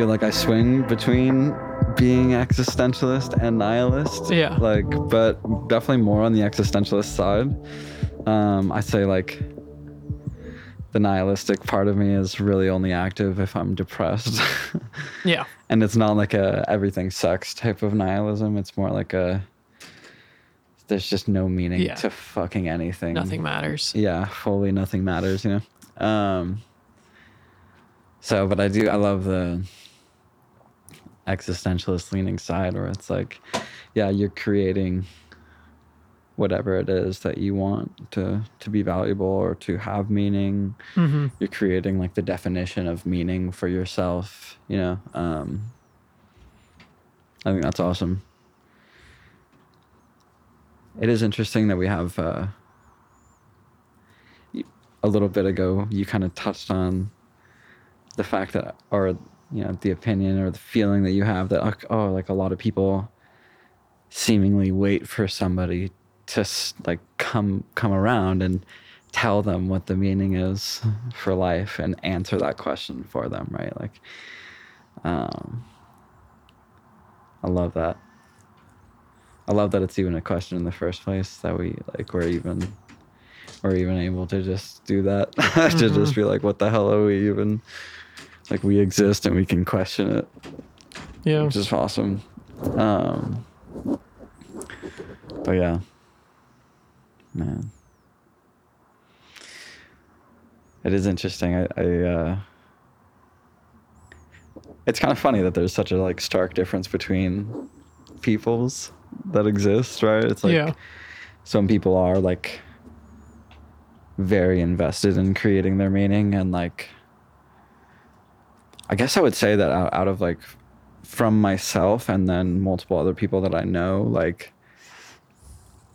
feel like I swing between being existentialist and nihilist. Yeah. Like, but definitely more on the existentialist side. Um, I say like the nihilistic part of me is really only active if I'm depressed. Yeah. and it's not like a everything sucks type of nihilism. It's more like a there's just no meaning Yeah. to fucking anything. Nothing matters. Yeah, fully nothing matters, you know. Um so but I do I love the existentialist leaning side where it's like yeah, you're creating whatever it is that you want to to be valuable or to have meaning. Hmm you're creating like the definition of meaning for yourself you know? Um i think that's awesome. It is interesting that we have uh a little bit ago you kind of touched on the fact that or you know the opinion or the feeling that you have that like, oh like a lot of people seemingly wait for somebody to like come come around and tell them what the meaning is for life and answer that question for them right? Like um i love that. I love that it's even a question in the first place that we like we're even we're even able to just do that. To just be like what the hell are we even like we exist and we can question it Yeah. which is awesome. Um, but yeah, man, it is interesting. I, I uh, it's kind of funny that there's such a like stark difference between peoples that exist, right? It's like yeah. some people are like very invested in creating their meaning and like i guess i would say that out, out of like from myself and then multiple other people that i know like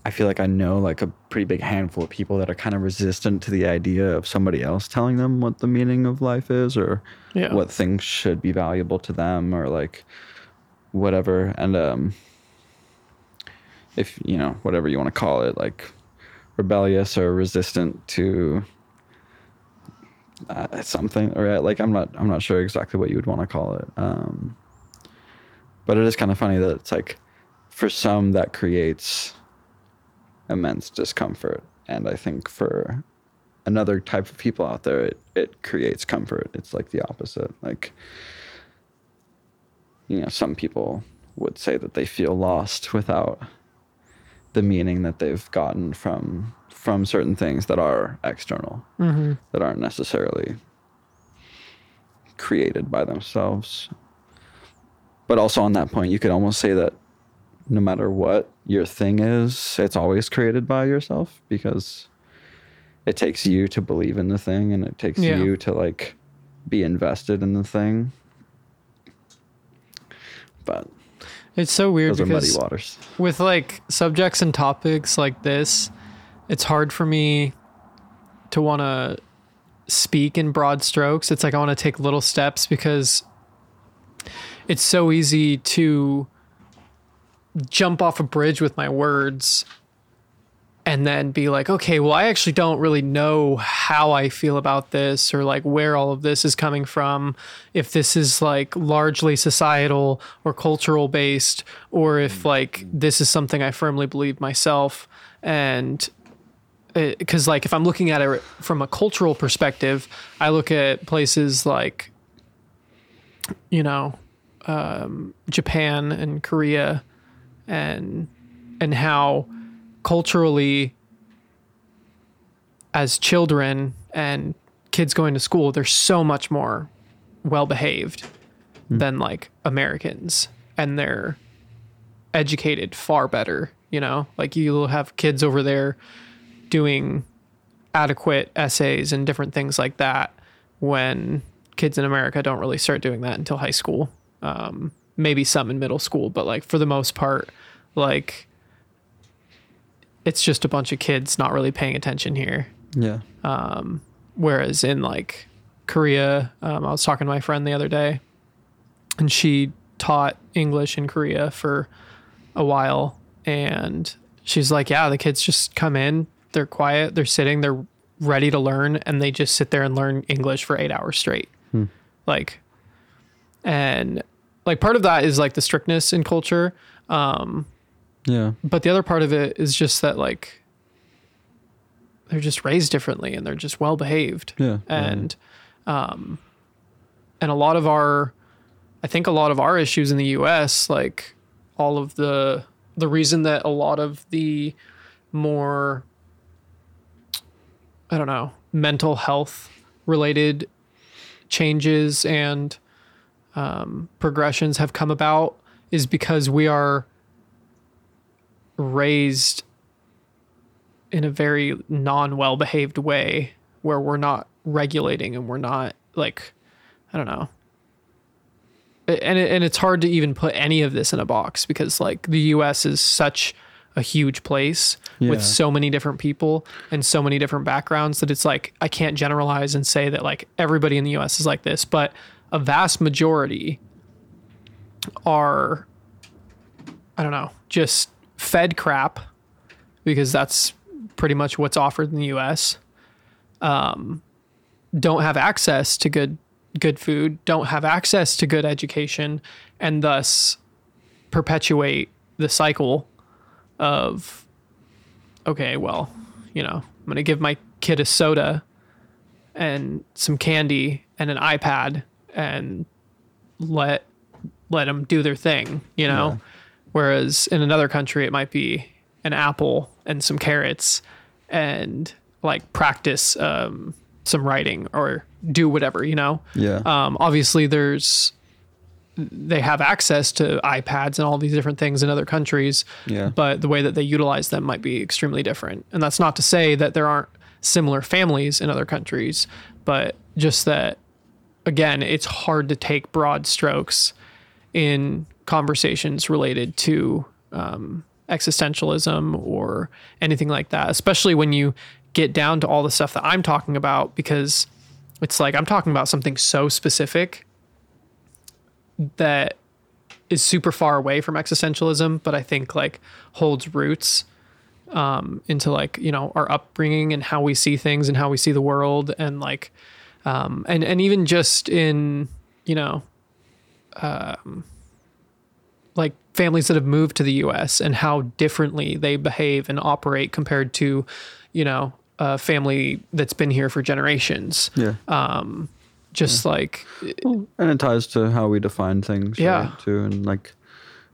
i feel like i know like a pretty big handful of people that are kind of resistant to the idea of somebody else telling them what the meaning of life is or Yeah. what things should be valuable to them or like whatever and um if you know whatever you want to call it like rebellious or resistant to uh, something or like i'm not i'm not sure exactly what you would want to call it um but it is kind of funny that it's like for some that creates immense discomfort and i think for another type of people out there it, it creates comfort. It's like the opposite like you know some people would say that they feel lost without the meaning that they've gotten from from certain things that are external hmm that aren't necessarily created by themselves. But also on that point you could almost say that no matter what your thing is it's always created by yourself because it takes you to believe in the thing and it takes Yeah. you to like be invested in the thing. But It's so weird those because waters with like subjects and topics like this, it's hard for me to want to speak in broad strokes. It's like I want to take little steps because it's so easy to jump off a bridge with my words and then be like, okay, well, I actually don't really know how I feel about this or like where all of this is coming from. If this is like largely societal or cultural based, or if like this is something I firmly believe myself. And because, like, if I'm looking at it from a cultural perspective, I look at places like, you know, um, Japan and Korea and and how culturally as children and kids going to school they're so much more well behaved than like Americans. And they're educated far better you know? Like you'll have kids over there doing adequate essays and different things like that when kids in America don't really start doing that until high school. Um, maybe some in middle school but like for the most part like it's just a bunch of kids not really paying attention here. yeah Whereas in like Korea, um, I was talking to my friend the other day, and she taught English in Korea for a while, and she's like, "Yeah, the kids just come in, they're quiet, they're sitting, they're ready to learn, and they just sit there and learn English for eight hours straight." Like, and like part of that is like the strictness in culture um Yeah. but the other part of it is just that like they're just raised differently and they're just well behaved Yeah. and um and a lot of our i think a lot of our issues in the us like all of the the reason that a lot of the more i don't know mental health related changes and um, progressions have come about is because we are raised in a very non well behaved way where we're not regulating and we're not like I don't know. And it, and it's hard to even put any of this in a box because like the US is such a huge place Yeah. with so many different people and so many different backgrounds that it's like I can't generalize and say that like everybody in the US is like this, but a vast majority are I don't know, just fed crap because that's pretty much what's offered in the US. Um, don't have access to good good food, don't have access to good education, and thus perpetuate the cycle of okay, well, you know, I'm gonna give my kid a soda and some candy and an iPad and let let them do their thing, you know. Yeah. Whereas in another country, it might be an apple and some carrots and like practice um, some writing or do whatever, you know. Yeah. Um, obviously, there's they have access to iPads and all these different things in other countries, Yeah. but the way that they utilize them might be extremely different. And that's not to say that there aren't similar families in other countries, but just that again, it's hard to take broad strokes in conversations related to um, existentialism or anything like that, especially when you get down to all the stuff that I'm talking about, because it's like I'm talking about something so specific that is super far away from existentialism, but I think like holds roots um, into like you know our upbringing and how we see things and how we see the world and like um, and and even just in you know um, like families that have moved to the U.S. and how differently they behave and operate compared to you know a family that's been here for generations. yeah. Um, Just like and it ties to how we define things. Yeah. Right, too, and like,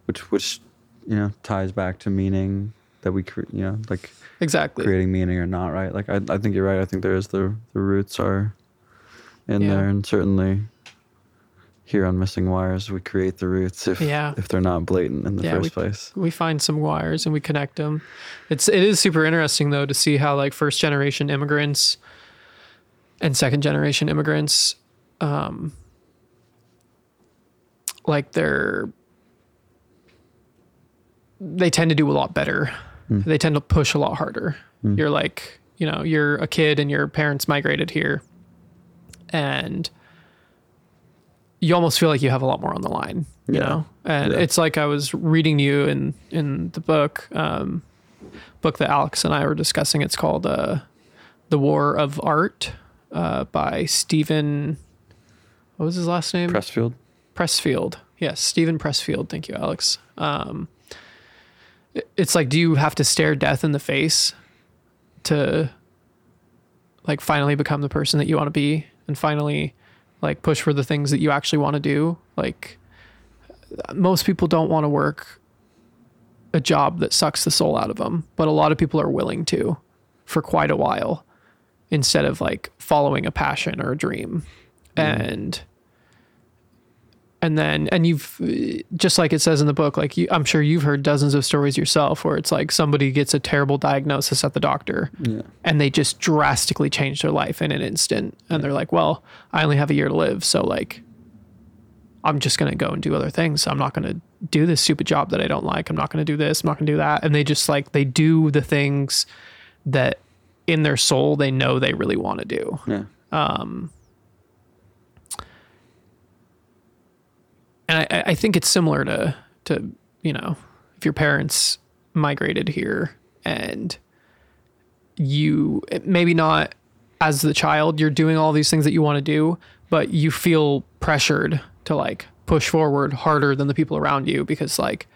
which which, you know, ties back to meaning that we cre- you know like exactly. creating meaning or not. Right. Like I I think you're right. I think there is the the roots are in Yeah. there, and certainly. Here on Missing Wires, we create the roots if Yeah. if they're not blatant in the Yeah, first we- place. we find some wires and we connect them. It's it is super interesting though to see how like first generation immigrants and second generation immigrants um like they're they tend to do a lot better. They tend to push a lot harder. You're like, you know, you're a kid and your parents migrated here and you almost feel like you have a lot more on the line, you Yeah. know? And Yeah. it's like I was reading you in in the book, um, book that Alex and I were discussing. It's called uh, "The War of Art" uh, by Steven. What was his last name? Pressfield. Pressfield. Yes, Steven Pressfield. Thank you, Alex. Um, it's like, do you have to stare death in the face to like finally become the person that you want to be and finally like push for the things that you actually want to do? Like, most people don't want to work a job that sucks the soul out of them, but a lot of people are willing to for quite a while instead of like following a passion or a dream. And and then and you've just like it says in the book like you, i'm sure you've heard dozens of stories yourself where it's like somebody gets a terrible diagnosis at the doctor Yeah. and they just drastically change their life in an instant. And they're like well i only have a year to live. So like i'm just going to go and do other things. I'm not going to do this stupid job that i don't like. I'm not going to do this. I'm not going to do that. And they just like they do the things that in their soul they know they really want to do. Yeah. Um, and I, I think it's similar to to you know if your parents migrated here and you maybe not as the child you're doing all these things that you want to do but you feel pressured to like push forward harder than the people around you because like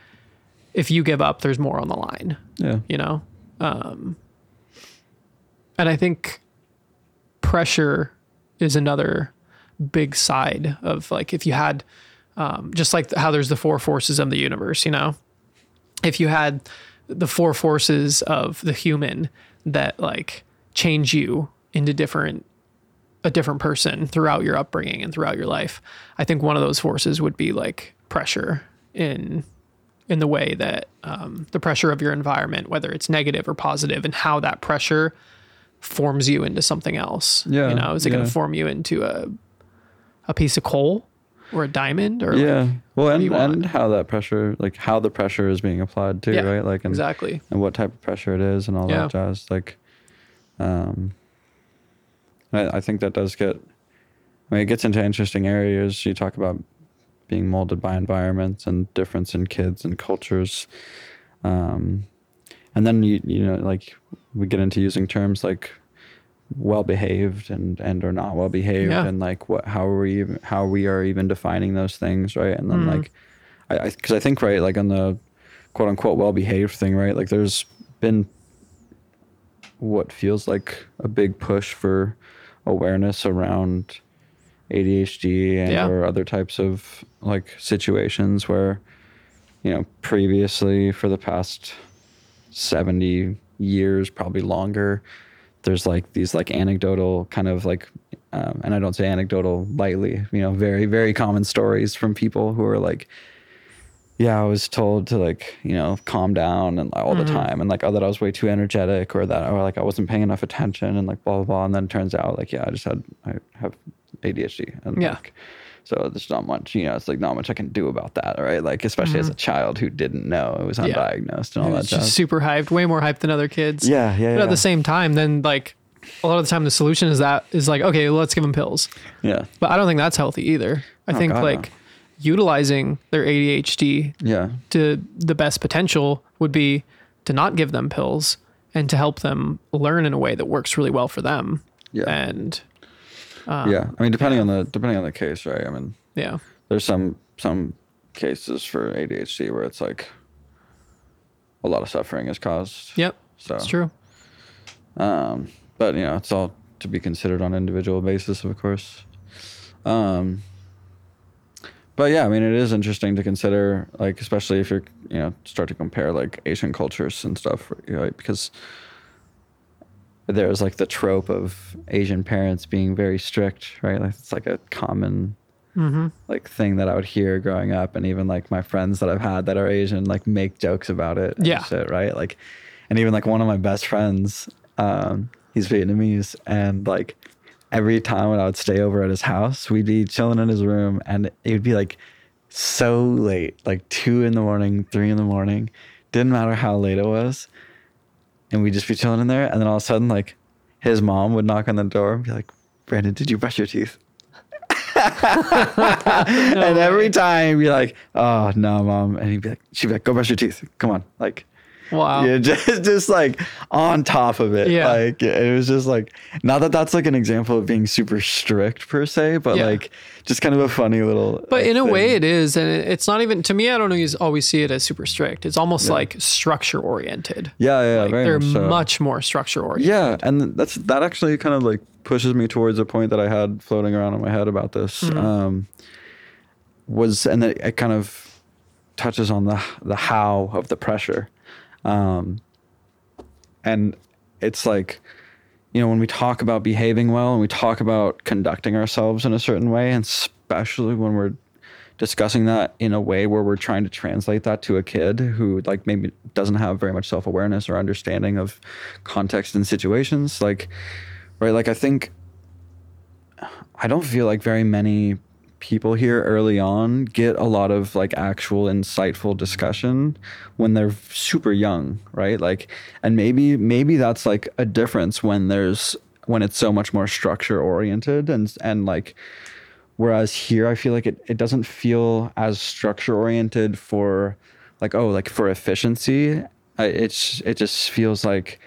if you give up there's more on the line Yeah. you know um and i think pressure is another big side of like if you had um, just like how there's the four forces of the universe you know? If you had the four forces of the human that like change you into different a different person throughout your upbringing and throughout your life i think one of those forces would be like pressure in in the way that um, the pressure of your environment whether it's negative or positive and how that pressure forms you into something else. Yeah, you know is it going to form you into a a piece of coal or a diamond or Yeah. Well, and and how that pressure, like how the pressure is being applied too, Yeah, right? Like and, exactly and what type of pressure it is and all Yeah. that jazz. Like, um, I, I think that does get. I mean, it gets into interesting areas. You talk about being molded by environments and difference in kids and cultures, um, and then you you know like we get into using terms like well behaved and and or not well behaved Yeah. and like what how are we even, how we are even defining those things right and then Mhm. like I because I, think right like on the quote unquote well behaved thing right like there's been what feels like a big push for awareness around ADHD and Yeah. or other types of like situations where you know previously for the past 70 years probably longer there's like these like anecdotal kind of like um, and i don't say anecdotal lightly you know very very common stories from people who are like yeah i was told to like you know calm down and all the time and like oh that i was way too energetic or that or like i wasn't paying enough attention and like blah blah blah and then it turns out like yeah i just had i have adhd and Yeah. like so there's not much you know it's like not much i can do about that right like especially as a child who didn't know it was Mm-hmm. Yeah. undiagnosed and all that just super hyped way more hyped than other kids yeah yeah but yeah. at the same time then like a lot of the time the solution is that is like okay let's give them pills yeah but i don't think that's healthy either i Oh, think God, no. like utilizing their adhd yeah to the best potential would be to not give them pills and to help them learn in a way that works really well for them Yeah. and yeah i mean depending on the depending on the case right? I mean yeah. there's some some cases for adhd where it's like a lot of suffering is caused. Yep so it's true. um but you know it's all to be considered on an individual basis of course. Um but yeah i mean it is interesting to consider like especially if you're you know start to compare like asian cultures and stuff right? Because there's like the trope of asian parents being very strict right like it's like a common mm-hmm. like thing that I would hear growing up, and even like my friends that I've had that are Asian like make jokes about it. and Yeah. shit, right. Like, and even like one of my best friends, um, he's Vietnamese, and like every time when I would stay over at his house, we'd be chilling in his room, and it would be like so late, like two in the morning, three in the morning, didn't matter how late it was, and we'd just be chilling in there, and then all of a sudden, like his mom would knock on the door and be like, "Brandon, did you brush your teeth?" and every time be like, "Oh no, mom," and he'd be like, "She'd be like, go brush your teeth. Come on, like." Wow Yeah, just just like on top of it. Yeah. Like it was just like not that that's like an example of being super strict per se, but Yeah. like just kind of a funny little. But uh, in a thing. way, it is, and it's not even to me. I don't always always see it as super strict. It's almost like structure oriented. Yeah, yeah, Like, very they're much so. much more structure oriented. Yeah, and that's that actually kind of like pushes me towards a point that I had floating around in my head about this. Mm-hmm. Um, was and it, it kind of touches on the the how of the pressure, um, and it's like you know when we talk about behaving well and we talk about conducting ourselves in a certain way, and especially when we're discussing that in a way where we're trying to translate that to a kid who like maybe doesn't have very much self-awareness or understanding of context and situations like right like i think i don't feel like very many people here early on get a lot of like actual insightful discussion when they're super young right? Like and maybe maybe that's like a difference when there's when it's so much more structure oriented and and like whereas here i feel like it, it doesn't feel as structure oriented for like oh like for efficiency. It's it just feels like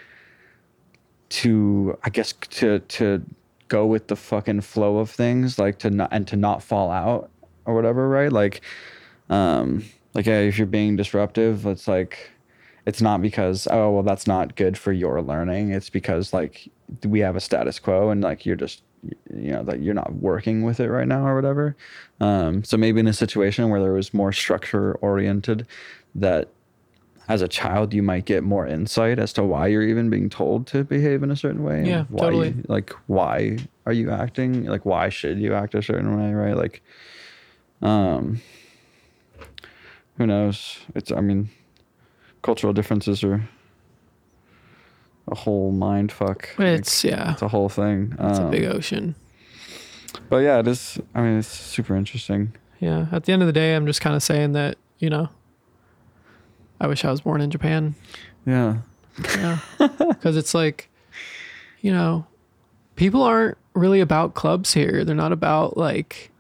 to i guess to to go with the fucking flow of things like to not and to not fall out or whatever, right? Like, um, like yeah, if you're being disruptive, it's like, it's not because oh well that's not good for your learning. It's because like we have a status quo and like you're just you know that you're not working with it right now or whatever. Um, so maybe in a situation where there was more structure oriented, that as a child you might get more insight as to why you're even being told to behave in a certain way. Yeah, why totally. You, like why are you acting? Like why should you act a certain way? Right? Like, um, who knows? It's I mean, cultural differences are a whole mind fuck. Like, It's yeah, it's a whole thing. it's a Um, big ocean. but yeah, it is. I mean, it's super interesting. Yeah. At the end of the day, I'm just kind of saying that you know, I wish I was born in Japan. Yeah. Yeah. Because it's like, you know, people aren't really about clubs here. They're not about like,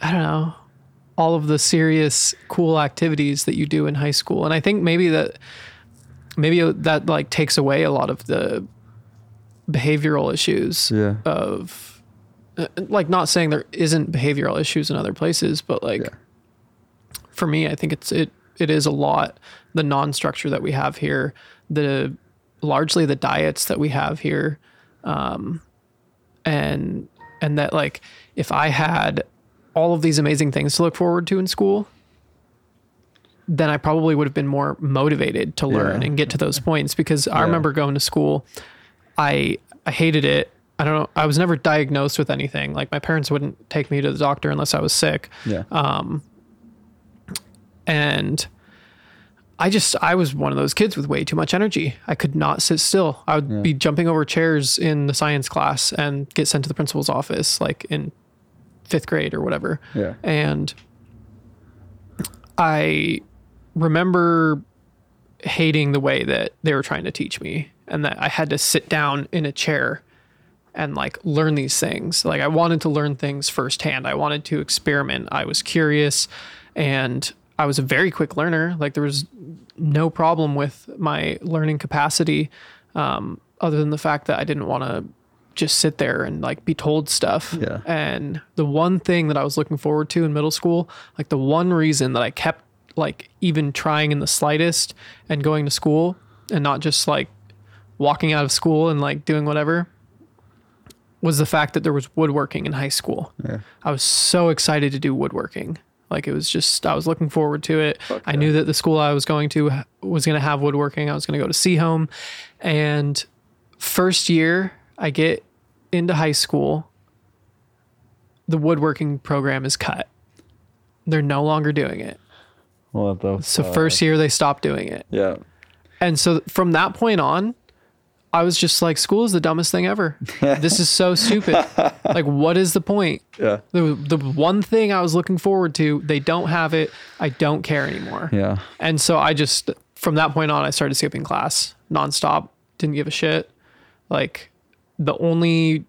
I don't know, all of the serious, cool activities that you do in high school. And I think maybe that, maybe that like takes away a lot of the behavioral issues Yeah. of, uh, like, not saying there isn't behavioral issues in other places, but like, Yeah. for me, I think it's it it is a lot the non-structure that we have here, the largely the diets that we have here, um, and and that like if I had all of these amazing things to look forward to in school, then I probably would have been more motivated to learn Yeah. and get to those points because I Yeah. remember going to school, I I hated it. I don't know. I was never diagnosed with anything. Like my parents wouldn't take me to the doctor unless I was sick Yeah. And I just I was one of those kids with way too much energy. I could not sit still. I would Yeah. be jumping over chairs in the science class and get sent to the principal's office like in 5th grade or whatever. yeah. And I remember hating the way that they were trying to teach me and that I had to sit down in a chair and like learn these things. Like I wanted to learn things firsthand. I wanted to experiment. I was curious and I was a very quick learner. Like there was no problem with my learning capacity um, other than the fact that I didn't want to just sit there and like be told stuff. Yeah. And the one thing that I was looking forward to in middle school, like the one reason that I kept like even trying in the slightest and going to school and not just like walking out of school and like doing whatever was the fact that there was woodworking in high school. Yeah. I was so excited to do woodworking. Like it was just I was looking forward to it. Fuck I knew that the school I was going to was going to have woodworking. I was going to go to Sehome, and first year I get into high school the woodworking program is cut. They're no longer doing it. What the? So fuck? first year they stopped doing it. Yeah. And so from that point on, I was just like, school is the dumbest thing ever. this is so stupid. like, what is the point? Yeah. The, the one thing I was looking forward to, they don't have it. I don't care anymore. Yeah. And so I just, from that point on, I started skipping class nonstop. Didn't give a shit. Like, the only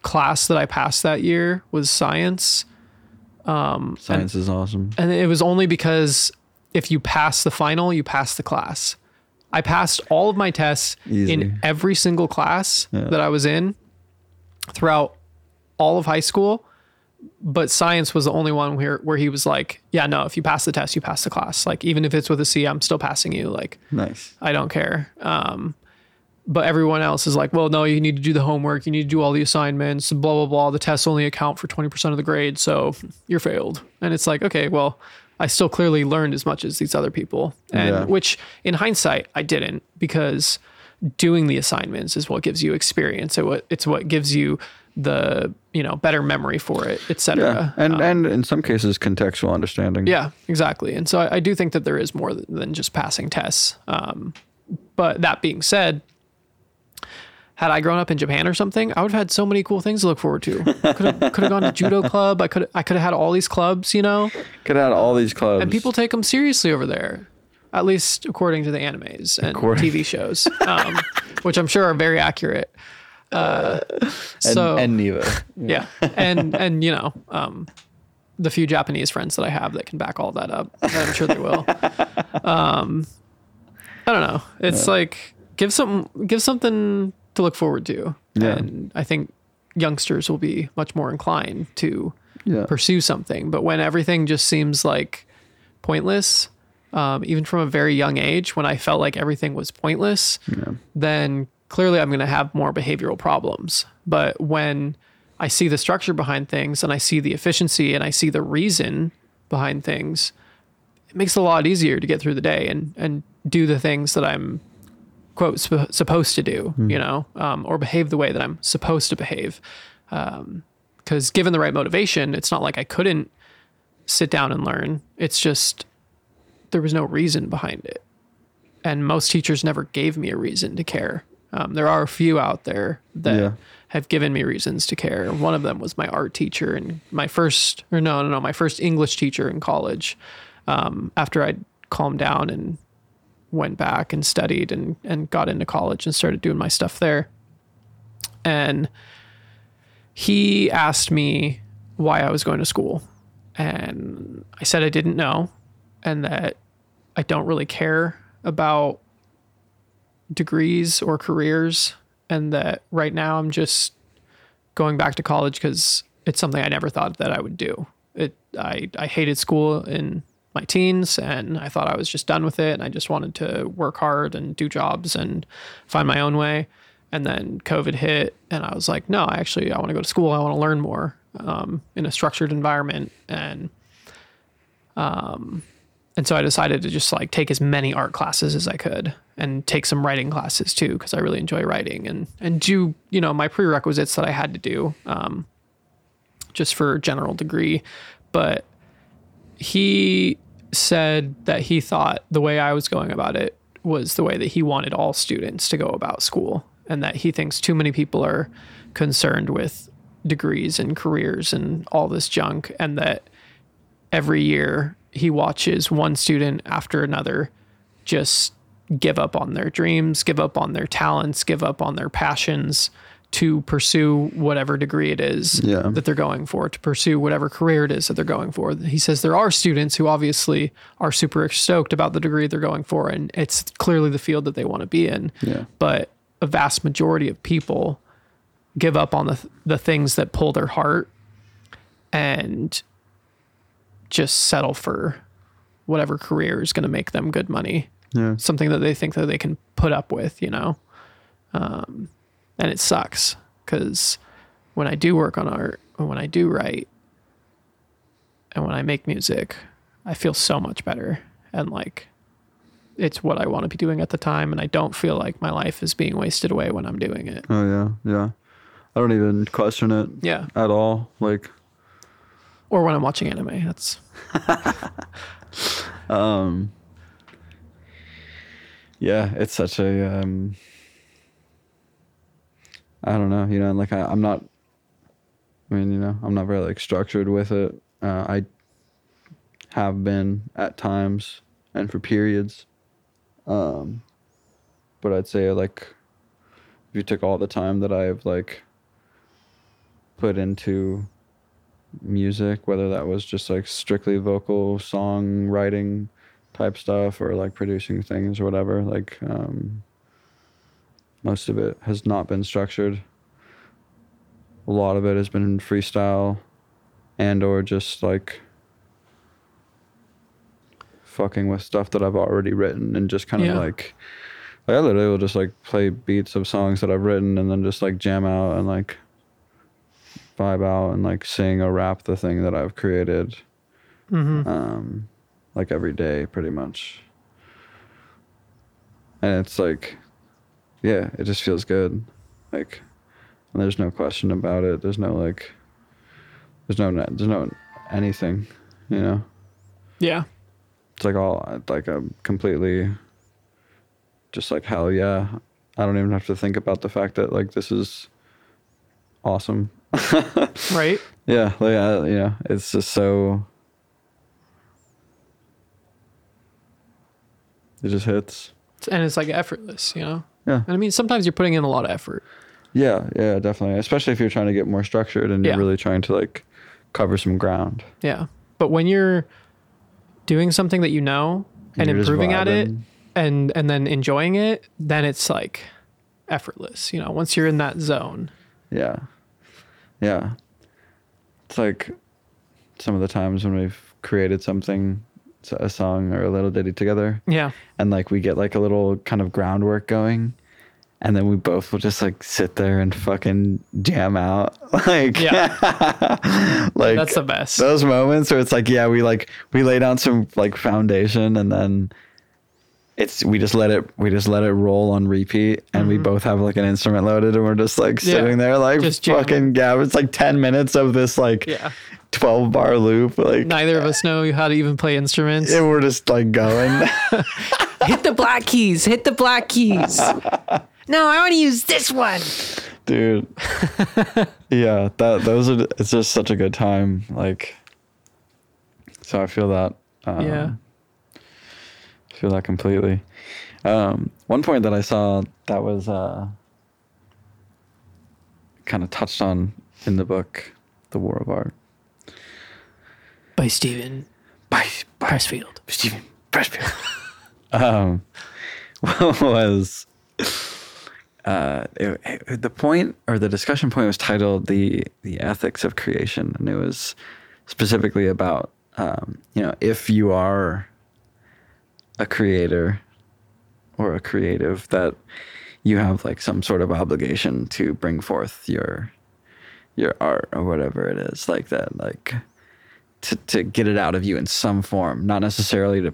class that I passed that year was science. Um, science is awesome. And it was only because if you pass the final, you pass the class. I passed all of my tests Easy. in every single class Yeah. that I was in throughout all of high school. But science was the only one where, where he was like, yeah, no, if you pass the test, you pass the class. Like, even if it's with a C, I'm still passing you. Like, Nice. I don't care. Um, but everyone else is like, well, no, you need to do the homework. You need to do all the assignments, blah, blah, blah. The tests only account for 20% of the grade. So you're failed. And it's like, okay, well, I still clearly learned as much as these other people. And Yeah. which in hindsight, I didn't because doing the assignments is what gives you experience. It what it's what gives you the, you know, better memory for it, etc. Yeah. cetera. And and in some cases, contextual understanding. Yeah, exactly. And so I, I do think that there is more than just passing tests. Um, but that being said, had I grown up in Japan or something, I would have had so many cool things to look forward to. Could have could have gone to judo club. I could I could have had all these clubs, you know. Could have had all these clubs. And people take them seriously over there, at least according to the animes and According- TV shows, um, which I'm sure are very accurate. Uh, and, so and Neva. yeah and and you know um the few japanese friends that i have that can back all that up i'm sure they will um i don't know it's like give some give something to look forward to Yeah. and i think youngsters will be much more inclined to Yeah. pursue something. But when everything just seems like pointless, um, even from a very young age, when I felt like everything was pointless, then clearly I'm going to have more behavioral problems. But when I see the structure behind things and I see the efficiency and I see the reason behind things, it makes it a lot easier to get through the day and, and do the things that I'm quote sp- supposed to do, you know, um, or behave the way that I'm supposed to behave. Because given the right motivation, it's not like I couldn't sit down and learn. It's just there was no reason behind it, and most teachers never gave me a reason to care. Um, there are a few out there that Yeah. have given me reasons to care. One of them was my art teacher and my first, or no, no, no, my first English teacher in college. Um, after I'd calmed down and went back and studied and, and got into college and started doing my stuff there. And he asked me why I was going to school. And I said I didn't know and that I don't really care about degrees or careers. And that right now I'm just going back to college because it's something I never thought that I would do. It I, I hated school in my teens and I thought I was just done with it and I just wanted to work hard and do jobs and find my own way. And then COVID hit and I was like, no, I actually I want to go to school. I want to learn more um, in a structured environment and um and so I decided to just like take as many art classes as I could and take some writing classes too because I really enjoy writing and and do you know my prerequisites that I had to do um, just for general degree, but he said that he thought the way I was going about it was the way that he wanted all students to go about school and that he thinks too many people are concerned with degrees and careers and all this junk and that every year he watches one student after another just give up on their dreams, give up on their talents, give up on their passions to pursue whatever degree it is Yeah. that they're going for, to pursue whatever career it is that they're going for. He says there are students who obviously are super stoked about the degree they're going for, and it's clearly the field that they want to be in. Yeah. But a vast majority of people give up on the the things that pull their heart and just settle for whatever career is going to make them good money Yeah. something that they think that they can put up with you know um, and it sucks because when i do work on art and when i do write and when i make music i feel so much better and like it's what i want to be doing at the time and i don't feel like my life is being wasted away when i'm doing it Oh yeah. Yeah. I don't even question it yeah at all. Like or when i'm watching anime that's um yeah it's such a um i don't know you know like I, i'm not i mean you know i'm not very like structured with it uh, i have been at times and for periods um but i'd say like if you took all the time that i've like put into music, whether that was just like strictly vocal songwriting type stuff or like producing things or whatever. Like um, most of it has not been structured. A lot of it has been freestyle and or just like fucking with stuff that I've already written and just kind of Yeah. like like I literally will just like play beats of songs that I've written and then just like jam out and like vibe out and like sing or rap the thing that I've created mm-hmm. um like every day pretty much and it's like yeah it just feels good. Like and there's no question about it. There's no like there's no there's no anything you know? Yeah. It's like all like i'm completely just like hell yeah. I don't even have to think about the fact that like this is awesome. Right. Yeah like uh, you know it's just so it just hits. And it's like effortless you know yeah and i mean sometimes you're putting in a lot of effort yeah yeah definitely especially if you're trying to get more structured and you're Yeah. really trying to like cover some ground Yeah. But when you're doing something that you know and you're just improving at it vibing. and and then enjoying it, then it's like effortless, you know, once you're in that zone. Yeah. Yeah. It's like some of the times when we've created something, a song or a little ditty together, Yeah. and like we get like a little kind of groundwork going. And then we both will just like sit there and fucking jam out. Like, Yeah. like That's the best. those moments where it's like yeah we like we lay down some like foundation and then it's we just let it we just let it roll on repeat and we both have like an instrument loaded and we're just like Mm-hmm. Yeah. sitting there like Just jamming. fucking yeah it's like 10 minutes of this like Yeah. 12 bar loop like Neither of us know how to even play instruments. and we're just like going hit the black keys. Hit the black keys. no, I want to use this one. dude yeah that those are it's just such a good time like so i feel that um, yeah. Feel that completely. Um, one point that I saw that was uh, kind of touched on in the book, The War of Art, By Steven by, by Pressfield. Steven Pressfield, um, was uh, it, it- the point or the discussion point was titled the the ethics of creation, and it was specifically about um, you know if you are a creator or a creative that you have like some sort of obligation to bring forth your your art or whatever it is like that like to to get it out of you in some form not necessarily to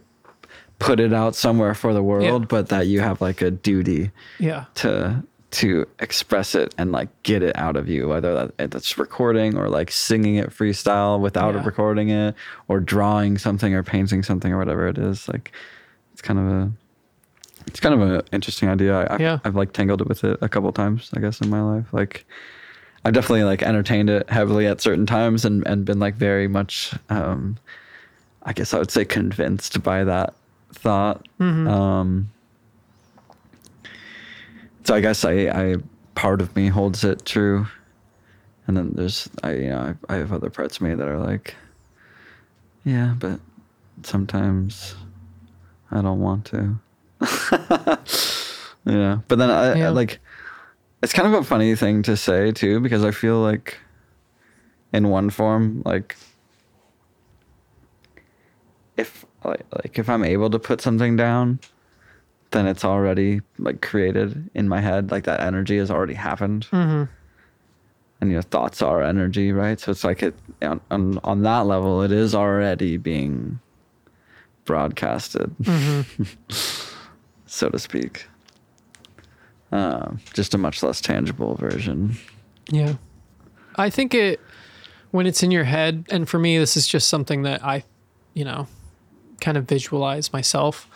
put it out somewhere for the world Yeah. but that you have like a duty Yeah. to to express it and like get it out of you whether that that's recording or like singing it freestyle without Yeah. recording it or drawing something or painting something or whatever it is like it's kind of a it's kind of an interesting idea. I, I've, Yeah. I've like tangled it with it a couple times i guess in my life. Like i've definitely like entertained it heavily at certain times and and been like very much um i guess i would say convinced by that thought. Um so I guess I, I part of me holds it true, and then there's I you know I, I have other parts of me that are like, yeah, but sometimes I don't want to. yeah, but then I, I like it's kind of a funny thing to say too because I feel like in one form like if like, like if I'm able to put something down then it's already like created in my head like that energy has already happened Mm-hmm. and your thoughts are energy right so it's like it on, on, on that level it is already being broadcasted Mm-hmm. so to speak um, just a much less tangible version Yeah. I think it when it's in your head and for me this is just something that I, you know, kind of visualize myself,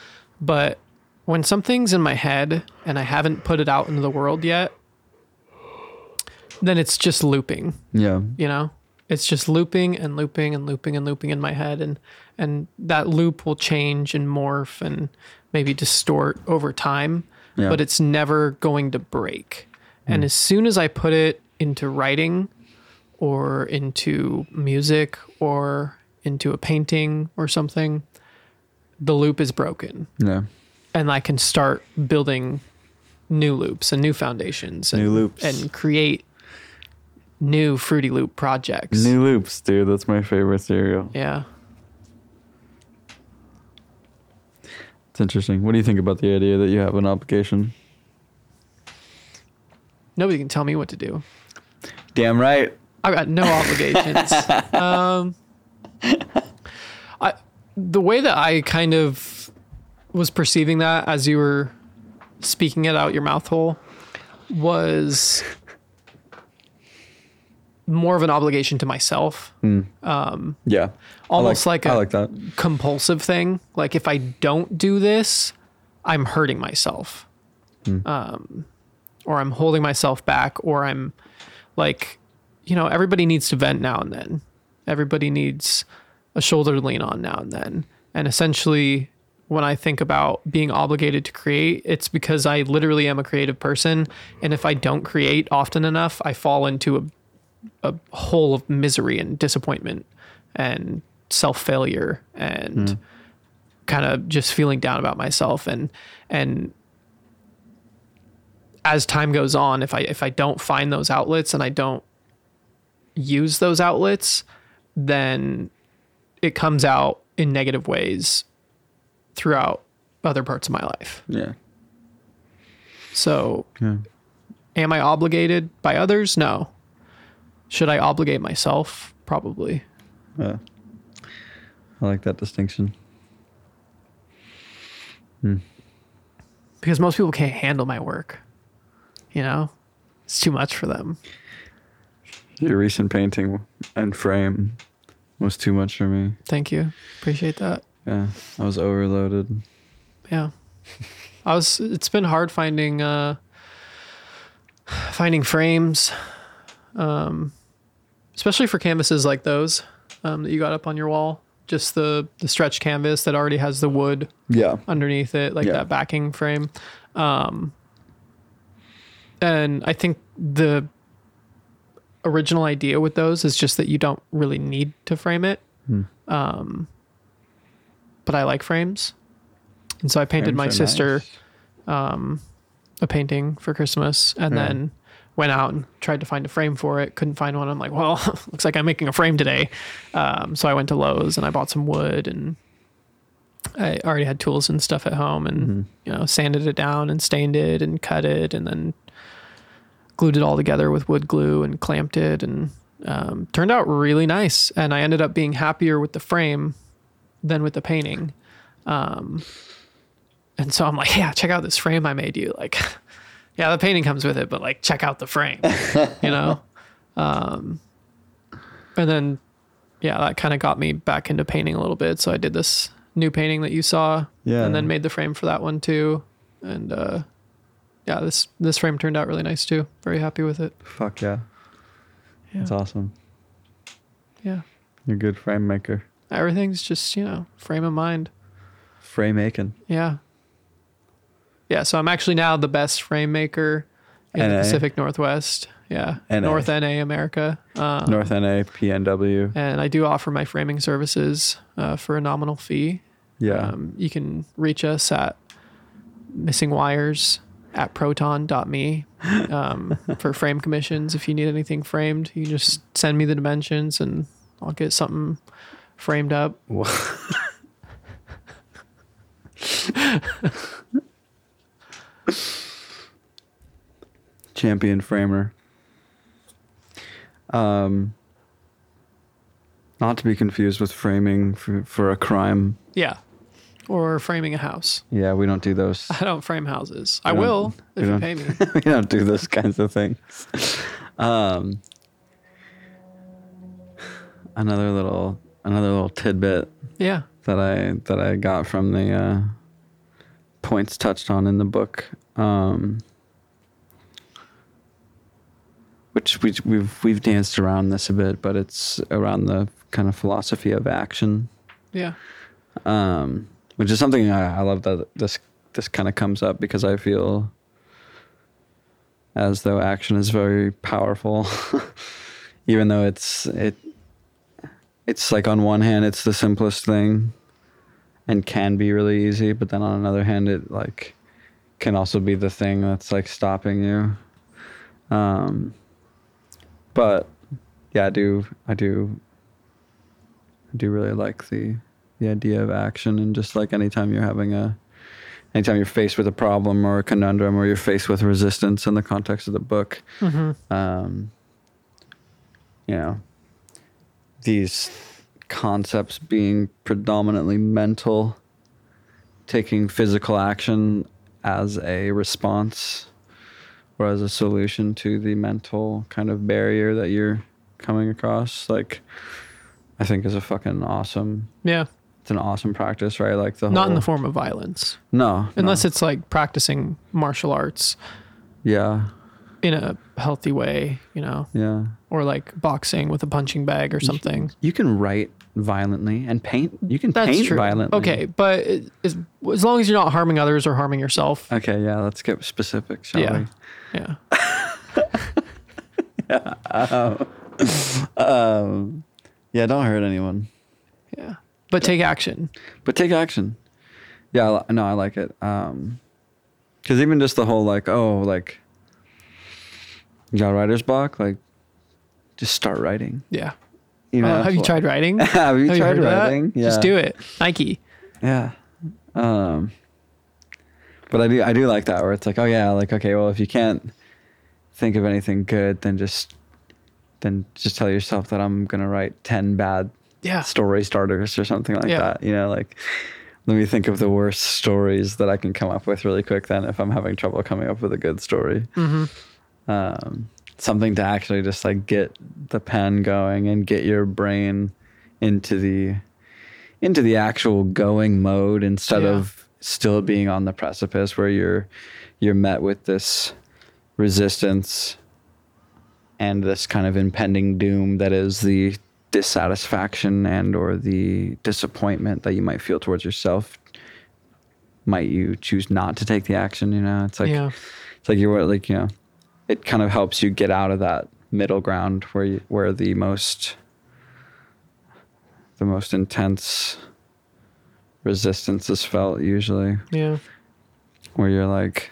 but when something's in my head and I haven't put it out into the world yet, then it's just looping, yeah you know? It's just looping and looping and looping and looping in my head and and that loop will change and morph and maybe distort over time, Yeah. but it's never going to break. And hmm. as soon as I put it into writing or into music or into a painting or something, the loop is broken yeah and I can start building new loops and new foundations and, New loops. and create new Fruity Loop projects. new loops dude that's my favorite cereal yeah. It's interesting what do you think about the idea that you have an obligation Nobody can tell me what to do. damn right I've got no obligations. um, I the way that I kind of was perceiving that as you were speaking it out your mouth hole was more of an obligation to myself, hmm. um, yeah almost I like, like, a like compulsive thing. Like if I don't do this, I'm hurting myself, hmm. um, or I'm holding myself back, or I'm like, you know, everybody needs to vent now and then. Everybody needs a shoulder to lean on now and then. And essentially, when I think about being obligated to create, it's because I literally am a creative person. And if I don't create often enough, I fall into a, a hole of misery and disappointment and self failure and hmm. kind of just feeling down about myself. And, and, as time goes on, if I if I don't find those outlets and I don't use those outlets, then it comes out in negative ways throughout other parts of my life. Yeah. So, Yeah. am I obligated by others? No. Should I obligate myself? Probably. Yeah. I like that distinction. Because most people can't handle my work. You know? It's too much for them. Your recent painting and frame was too much for me. Thank you. Appreciate that. Yeah. I was overloaded. Yeah. I was it's been hard finding uh finding frames um especially for canvases like those um that you got up on your wall. Just the the stretch canvas that already has the wood Yeah. underneath it, like Yeah. that backing frame. Um and I think the original idea with those is just that you don't really need to frame it. Hmm. Um but I like frames. And so I painted Frames my sister nice. a painting for Christmas and Yeah. then went out and tried to find a frame for it. Couldn't find one. I'm like, well, looks like I'm making a frame today. Um, so I went to Lowe's and I bought some wood and I already had tools and stuff at home and, Mm-hmm. you know, sanded it down and stained it and cut it and then glued it all together with wood glue and clamped it and um, turned out really nice. And I ended up being happier with the frame than with the painting. Um, and so I'm like, yeah, check out this frame I made you. Like, yeah, the painting comes with it, but like, check out the frame, you know? Um, and then, yeah, that kind of got me back into painting a little bit. So I did this new painting that you saw Yeah. and then made the frame for that one too. And, uh, yeah, this, this frame turned out really nice too. Very happy with it. Fuck yeah. Yeah. That's awesome. Yeah. You're a good frame maker. Everything's just, you know, frame of mind. Frame making. Yeah. Yeah, so I'm actually now the best frame maker in the Pacific Northwest. Yeah. NA. North NA America. Um, North NA, PNW. And I do offer my framing services uh, for a nominal fee. Yeah. Um, you can reach us at missing wires at proton.me um, for frame commissions. If you need anything framed, you just send me the dimensions and I'll get something framed up. Champion framer. Um, not to be confused with framing for, for a crime. Yeah. Or framing a house. Yeah, we don't do those. I don't frame houses. I We don't- will if you pay me. we don't do those kinds of things. Um, another little another little tidbit Yeah. that I that I got from the uh, points touched on in the book, um, which we, we've we've danced around this a bit, but it's around the kind of philosophy of action, Yeah. um, which is something I, I love that this this kind of comes up because I feel as though action is very powerful, even though it's it it's like on one hand it's the simplest thing and can be really easy but then on another hand it like can also be the thing that's like stopping you. Um but yeah i do i do i do really like the the idea of action and just like anytime you're having a anytime you're faced with a problem or a conundrum or you're faced with resistance in the context of the book hmm um, you know, these concepts being predominantly mental, taking physical action as a response or as a solution to the mental kind of barrier that you're coming across, like, I think is a fucking awesome. Yeah. It's an awesome practice, right? Like the Not in the form of violence, no, unless no. it's like practicing martial arts yeah, in a healthy way, you know, yeah. or like boxing with a punching bag or something. You can write violently and paint. You can That's paint true. violently. Okay, but as, as long as you're not harming others or harming yourself. Okay, yeah, let's get specific, shall Yeah. we? Yeah. Um, yeah, don't hurt anyone, Yeah. But take action. but take action. Yeah, no, I like it. Um, because even just the whole like, oh, like, you got writer's block, like, just start writing. Yeah. You know. Oh, have you tried writing? Have you Have tried heard of that? writing? Yeah. Just do it. Nike. Yeah. Um but I do I do like that where it's like, oh yeah, like okay, well if you can't think of anything good, then just then just tell yourself that I'm gonna write ten bad Yeah. story starters or something like Yeah. that. You know, like let me think of the worst stories that I can come up with really quick then if I'm having trouble coming up with a good story. Mm-hmm. Um something to actually just like get the pen going and get your brain into the into the actual going mode instead Yeah. of still being on the precipice where you're you're met with this resistance and this kind of impending doom that is the dissatisfaction and or the disappointment that you might feel towards yourself might you choose not to take the action you know it's like yeah. it's like you're like you know it kind of helps you get out of that middle ground where you, where the most the most intense resistance is felt usually. Yeah. where you're like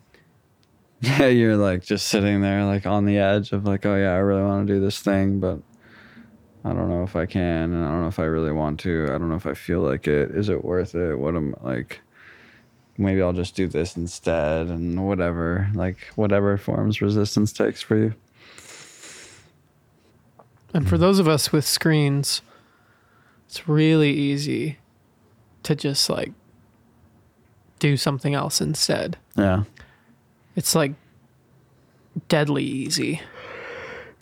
yeah you're like just sitting there like on the edge of like oh yeah i really want to do this thing but i don't know if i can and i don't know if i really want to. I don't know if i feel like it. Is it worth it? What am I like maybe i'll just do this instead and whatever like whatever forms resistance takes for you And for those of us with screens, it's really easy to just like do something else instead. yeah It's like deadly easy.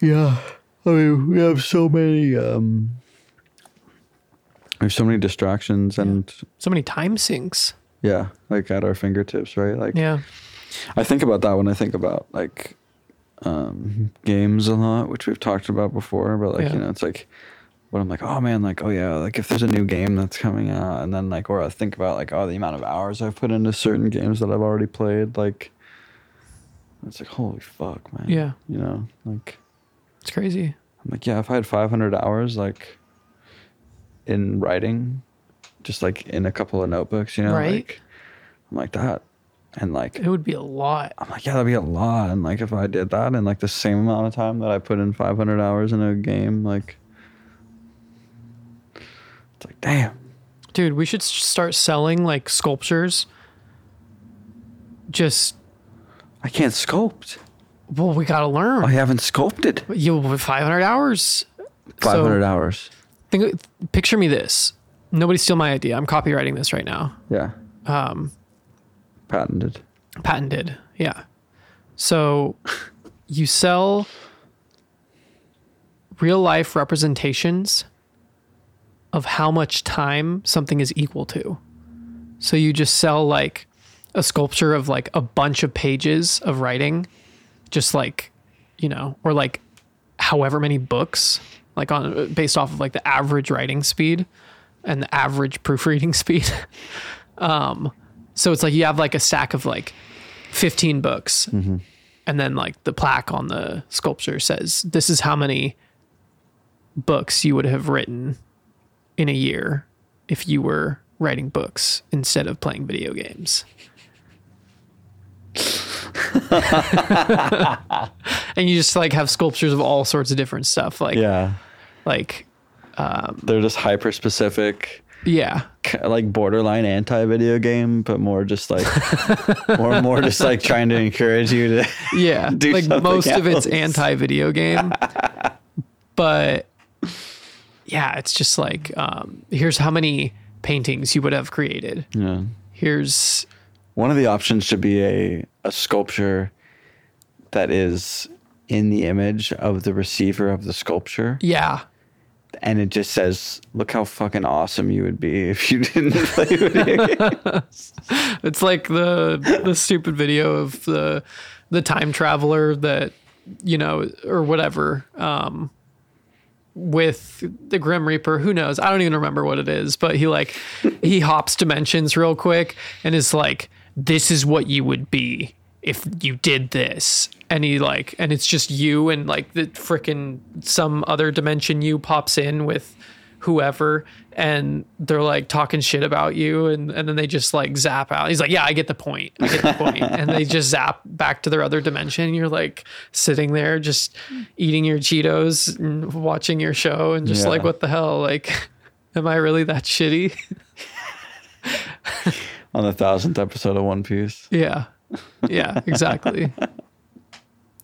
yeah i mean we have so many um there's so many distractions and So many time sinks. Yeah like at our fingertips right like Yeah. I think about that when I think about like um, games a lot, which we've talked about before. But like Yeah. you know, it's like when I'm like, oh man, like oh yeah, like if there's a new game that's coming out, and then like or I think about like oh the amount of hours I've put into certain games that I've already played, like it's like holy fuck, man. Yeah. You know, like It's crazy. I'm like yeah, if I had 500 hours like in writing, just like in a couple of notebooks, you know, Right. like I'm like that, and like It would be a lot. I'm like, yeah, that'd be a lot. And like, if I did that in like the same amount of time that I put in 500 hours in a game, like, it's like, damn. Dude, we should start selling like sculptures. Just I can't sculpt. well, we gotta learn. I haven't sculpted. You with 500 hours. 500 So- hours. Think, picture me this. Nobody steal my idea. I'm copywriting this right now. Yeah. Um, Patented. patented. Yeah. So you sell real life representations of how much time something is equal to. So you just sell like a sculpture of like a bunch of pages of writing, just like, you know, or like however many books, like on based off of like the average writing speed and the average proofreading speed. um, so it's like you have like a stack of like 15 books. And then like the plaque on the sculpture says, this is how many books you would have written in a year if you were writing books instead of playing video games. and you just like have sculptures of all sorts of different stuff like Yeah. like They're just hyper specific, yeah like borderline anti video game, but more just like, more, more just like trying to encourage you to. Yeah, like most of it's anti-video game, but yeah, it's just like um, here's how many paintings you would have created. Yeah. Here's One of the options should be a, a sculpture that is in the image of the receiver of the sculpture. yeah, And it just says, look how fucking awesome you would be if you didn't play video games. it's like the the stupid video of the the time traveler that you know or whatever um with the grim reaper. Who knows? I don't even remember what it is but he like he hops dimensions real quick and is like this is what you would be if you did this and he like and it's just you and like the freaking some other dimension you pops in with whoever and they're like talking shit about you and, and then they just like zap out. He's like, Yeah, I get the point. I get the point. and they just zap back to their other dimension. You're like sitting there just eating your Cheetos and watching your show and just Yeah. like, what the hell? Like, am I really that shitty? On the thousandth episode of One Piece. Yeah. Yeah, exactly.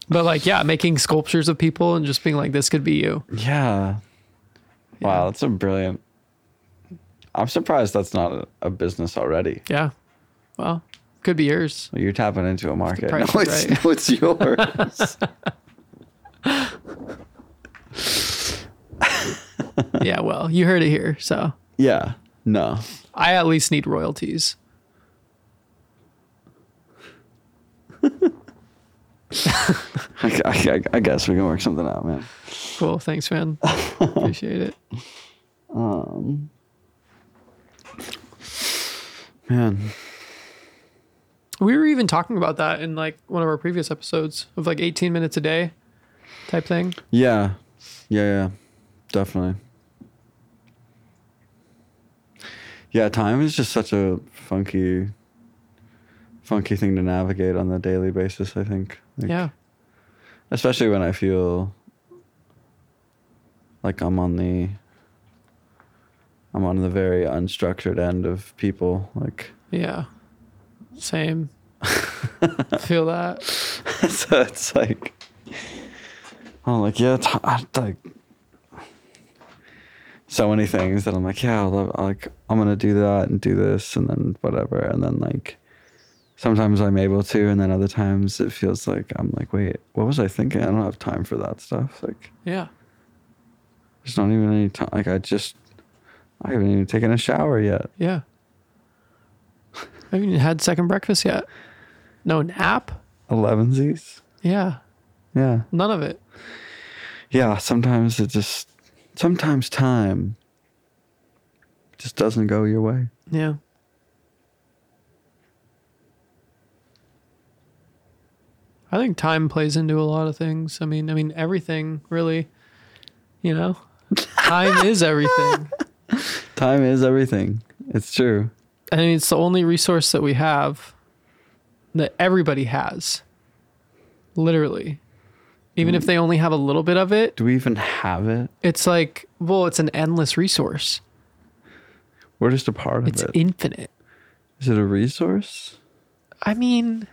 but like, yeah, making sculptures of people and just being like, this could be you. Yeah. Wow, that's a brilliant. I'm surprised that's not a, a business already. Yeah. Well, could be yours. You're tapping into a market. No, it's, right. no, it's yours. Yeah, well, you heard it here. So yeah. No. I at least need royalties. I, I, I guess we can work something out, man. Cool. Thanks, man. Appreciate it. Um. Man. We were even talking about that in like one of our previous episodes of like 18 minutes a day type thing. Yeah. Yeah, yeah. Definitely. Yeah, time is just such a funky funky thing to navigate on the daily basis, I think. Like, yeah. Especially when I feel like I'm on the I'm on the very unstructured end of people. Like Yeah. Same. Feel that. so it's like I'm like, yeah, t- I, like so many things that I'm like, yeah, I'll love, like I'm gonna do that and do this and then whatever, and then like sometimes I'm able to, and then other times it feels like I'm like, wait, what was I thinking? I don't have time for that stuff. Like Yeah. there's not even any time. Like I just I haven't even taken a shower yet. Yeah. I haven't even had second breakfast yet. No nap? Elevensies. Yeah. Yeah. None of it. yeah, sometimes it just sometimes time just doesn't go your way. Yeah. I think time plays into a lot of things. I mean, I mean everything really, you know. Time is everything. Time is everything. It's true. I mean, it's the only resource that we have that everybody has. Literally. Even if mm. they only have a little bit of it, Do we even have it? it's like, well, it's an endless resource. We're just a part of It's it. It's infinite. Is it a resource? I mean,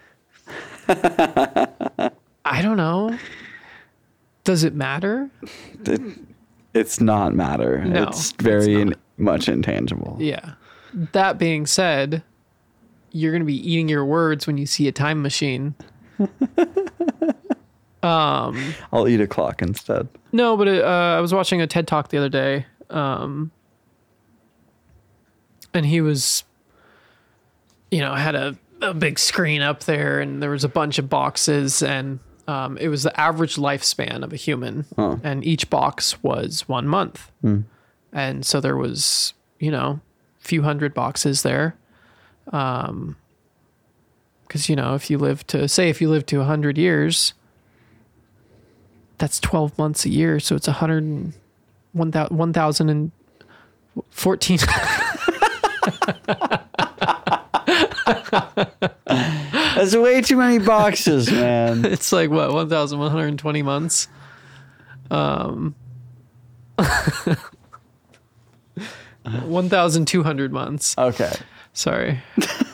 I don't know. Does it matter? It, it's not matter. No, it's very it's in, much intangible. Yeah. That being said, you're going to be eating your words when you see a time machine. um, I'll eat a clock instead. no, but uh, I was watching a TED talk the other day. Um, and he was, you know, had a, a big screen up there and there was a bunch of boxes and um, it was the average lifespan of a human. Oh. And each box was one month. And so there was, you know, a few hundred boxes there. Um, because you know, if you live to say if you live to hundred years, that's twelve months a year, so it's a hundred and one thousand one thousand and fourteen. That's way too many boxes, man. it's like what one thousand one hundred and twenty months. Um, one thousand two hundred months. Okay. Sorry,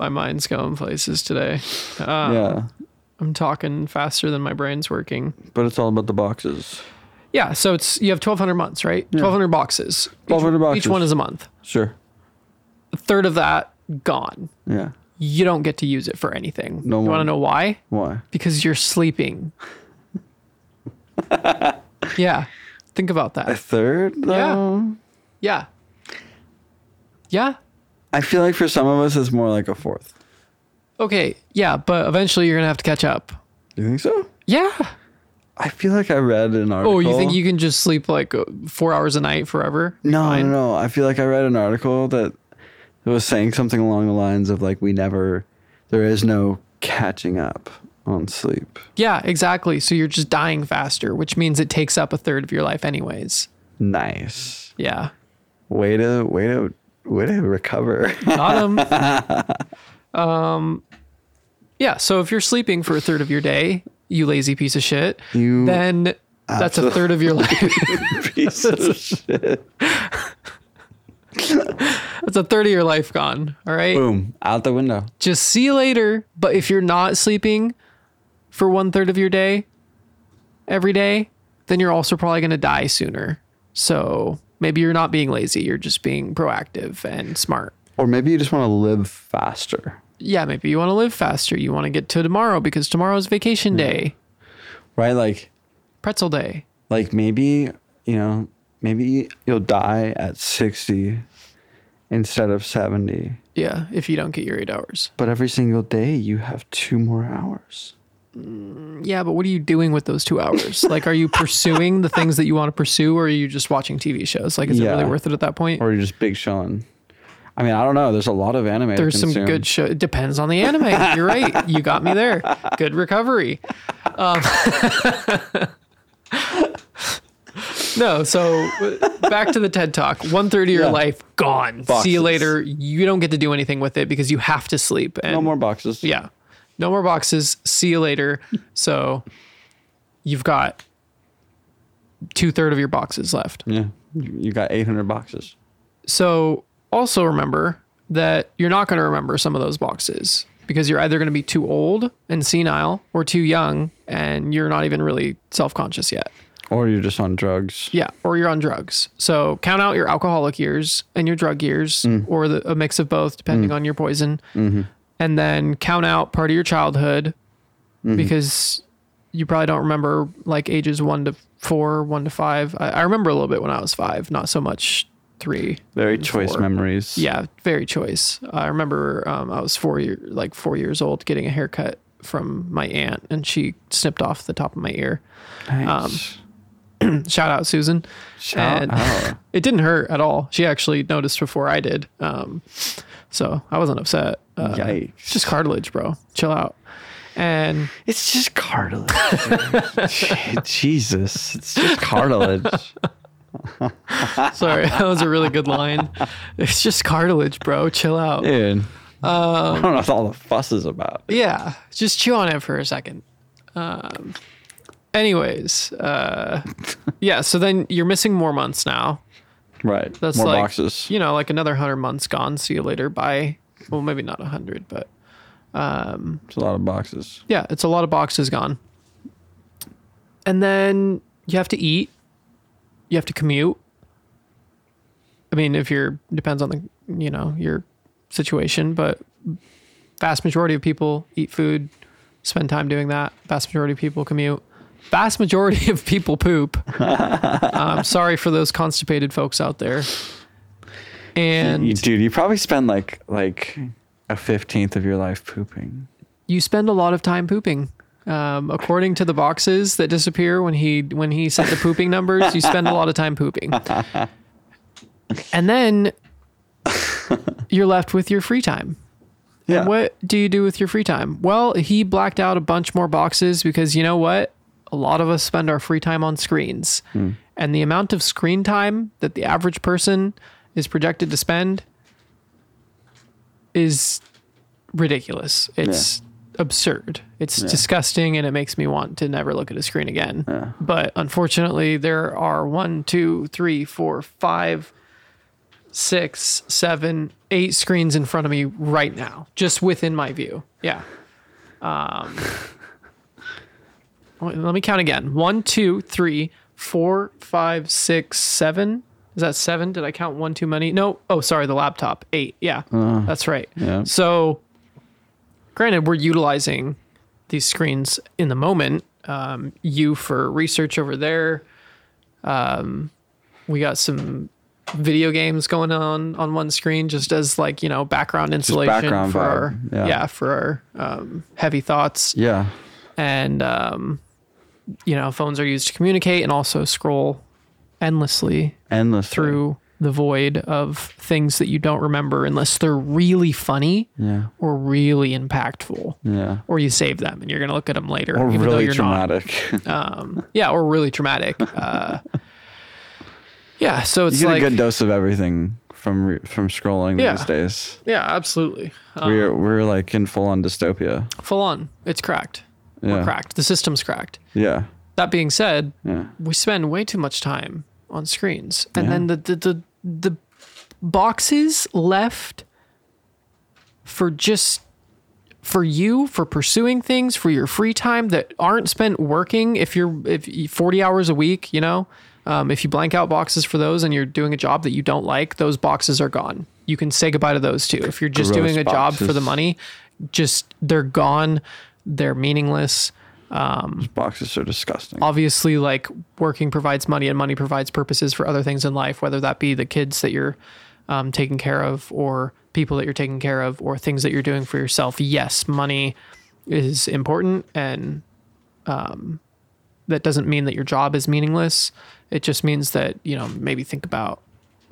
my mind's going places today. Um, yeah. I'm talking faster than my brain's working. But it's all about the boxes. Yeah, so it's you have 1200 months, right? 1200 boxes. Each- 1200 Each boxes. Each one is a month. Sure. A third of that gone. Yeah. You don't get to use it for anything. No you want to know why? Why? Because you're sleeping. yeah. Think about that. A third though? Yeah. Yeah. I feel like for some of us it's more like a fourth. Okay. Yeah, but eventually you're going to have to catch up. You think so? Yeah. I feel like I read an article. Oh, you think you can just sleep like uh, 4 hours a night forever? No, Fine. no, no. I feel like I read an article that was saying something along the lines of like we never there is no catching up on sleep. Yeah, exactly. So you're just dying faster, which means it takes up a third of your life anyways. Nice. Yeah. Way to way to way to recover. Got him. um, yeah. So if you're sleeping for a third of your day, you lazy piece of shit, You then that's a third of your life. piece of shit. that's a third of your life gone. All right. Boom. Out the window. Just see you later. But if you're not sleeping for one third of your day every day, then you're also probably going to die sooner. So maybe you're not being lazy. You're just being proactive and smart. Or maybe you just want to live faster. Yeah, maybe you want to live faster. You want to get to tomorrow because tomorrow's vacation day, Right? Like pretzel day. like maybe, you know, maybe you'll die at 60 instead of 70. Yeah, if you don't get your eight hours. But every single day you have two more hours. Yeah, but what are you doing with those two hours? like, are you pursuing the things that you want to pursue, or are you just watching TV shows? Like, is it really worth it at that point? Or you're just big showing. I mean, I don't know. There's a lot of anime. to There's some consume. good show. It depends on the anime. You're right. You got me there. Good recovery. Um, no, so back to the TED Talk. One third of your Yeah. life gone. See you later. You don't get to do anything with it because you have to sleep. And No more boxes. Yeah. No more boxes. See you later. So you've got two third of your boxes left. Yeah. You got 800 boxes. So also remember that you're not going to remember some of those boxes because you're either going to be too old and senile or too young and you're not even really self conscious yet. Or you're just on drugs. Yeah, or you're on drugs. So count out your alcoholic years and your drug years, mm. or the, a mix of both, depending mm. on your poison. Mm-hmm. And then count out part of your childhood mm-hmm. because you probably don't remember like ages one to four, one to five. I, I remember a little bit when I was five, not so much three. Very choice four. memories. Yeah, very choice. I remember um, I was four year, like four years old, getting a haircut from my aunt, and she snipped off the top of my ear. Nice. Um, Shout out Susan. Shout and out. it didn't hurt at all. She actually noticed before I did. Um, so I wasn't upset. Uh, Yikes. it's just cartilage, bro. Chill out. And It's just cartilage. Jesus. It's just cartilage. sorry, that was a really good line. It's just cartilage, bro. Chill out. Dude. I don't know what all the fuss is about. Yeah, just chew on it for a second. Um, anyways, uh, yeah. So then you're missing more months now. Right. That's More like boxes. you know, like another hundred months gone. See you later. Bye. Well, maybe not a hundred, but um, It's a lot of boxes. yeah, it's a lot of boxes gone. And then you have to eat. You have to commute. I mean, if you're depends on the you know your situation, but vast majority of people eat food, spend time doing that. Vast majority of people commute. Vast majority of people poop. I'm sorry for those constipated folks out there. And You, dude, you probably spend like like a fifteenth of your life pooping. you spend a lot of time pooping. Um, according to the boxes that disappear when he when he set the pooping numbers, you spend a lot of time pooping, and then you're left with your free time. Yeah. And what do you do with your free time? Well, he blacked out a bunch more boxes because you know what? A lot of us spend our free time on screens, and the amount of screen time that the average person is projected to spend is ridiculous. It's absurd. It's disgusting and it makes me want to never look at a screen again. But unfortunately, there are one, two, three, four, five, six, seven, eight screens in front of me right now, just within my view. Yeah. Um, let me count again. One, two, three, four, five, six, seven. Is that seven? Did I count one too many? No. Oh, sorry, the laptop. Eight. Yeah, that's right. yeah. So, granted, we're utilizing these screens in the moment. Um, you for research over there. Um, we got some video games going on on one screen just as like you know background insulation background for vibe, our yeah. yeah. for our um, heavy thoughts Yeah. and um, you know phones are used to communicate and also scroll endlessly Endless through the void of things that you don't remember unless they're really funny Yeah. or really impactful Yeah. or you save them and you're going to look at them later Or even though really you're not traumatic. um, yeah, or really traumatic. Uh, Yeah, so You it's get like a good dose of everything from re- from scrolling Yeah. these days. yeah, absolutely. Um, we're we're like in full on dystopia. full on. It's cracked. We're cracked. The system's cracked. Yeah. That being said, Yeah. we spend way too much time on screens, and Yeah. then the the the, the boxes left for just for you for pursuing things for your free time that aren't spent working if you're if you- 40 hours a week you know um, if you blank out boxes for those and you're doing a job that you don't like those boxes are gone you can say goodbye to those too if you're just Gross doing a job for the money just they're gone they're meaningless Boxes are disgusting. obviously like working provides money and money provides purposes for other things in life whether that be the kids that you're um, taking care of or people that you're taking care of or things that you're doing for yourself yes money is important and um, that doesn't mean that your job is meaningless it just means that you know maybe think about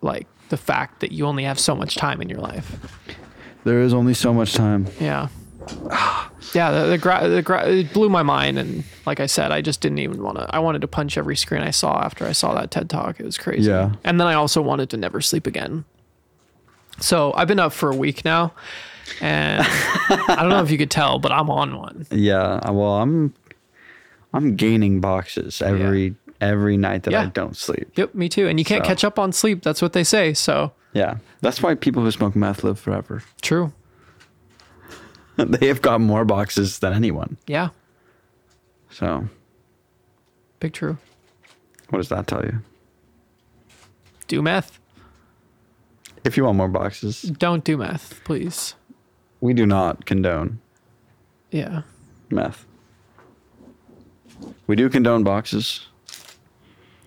like the fact that you only have so much time in your life There is only so much time. yeah. Yeah, the, the, gra- the gra- it blew my mind, and like I said, I just didn't even want to. I wanted to punch every screen I saw after I saw that TED talk. It was crazy. Yeah. and then I also wanted to never sleep again. So I've been up for a week now, and I don't know if you could tell, but I'm on one. Yeah. Uh, well, I'm I'm gaining boxes every every night that I don't sleep. Yep, me too. And you can't So- catch up on sleep. That's what they say. So Yeah. That's why people who smoke meth live forever. true. they have got more boxes than anyone. Yeah, So, big true. what does that tell you? Do meth. If you want more boxes, Don't do meth, please. we do not condone Yeah. meth. We do condone boxes.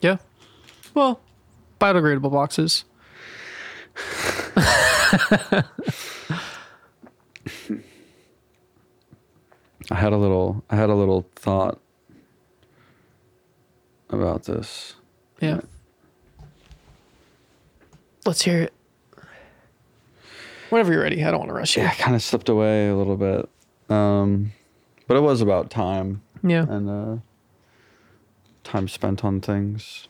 Yeah. Well, biodegradable boxes. I had a little I had a little thought about this. Yeah. Let's hear it. Whenever you're ready. I don't want to rush you. Yeah, I kind of slipped away a little bit. Um but it was about time Yeah. and uh time spent on things.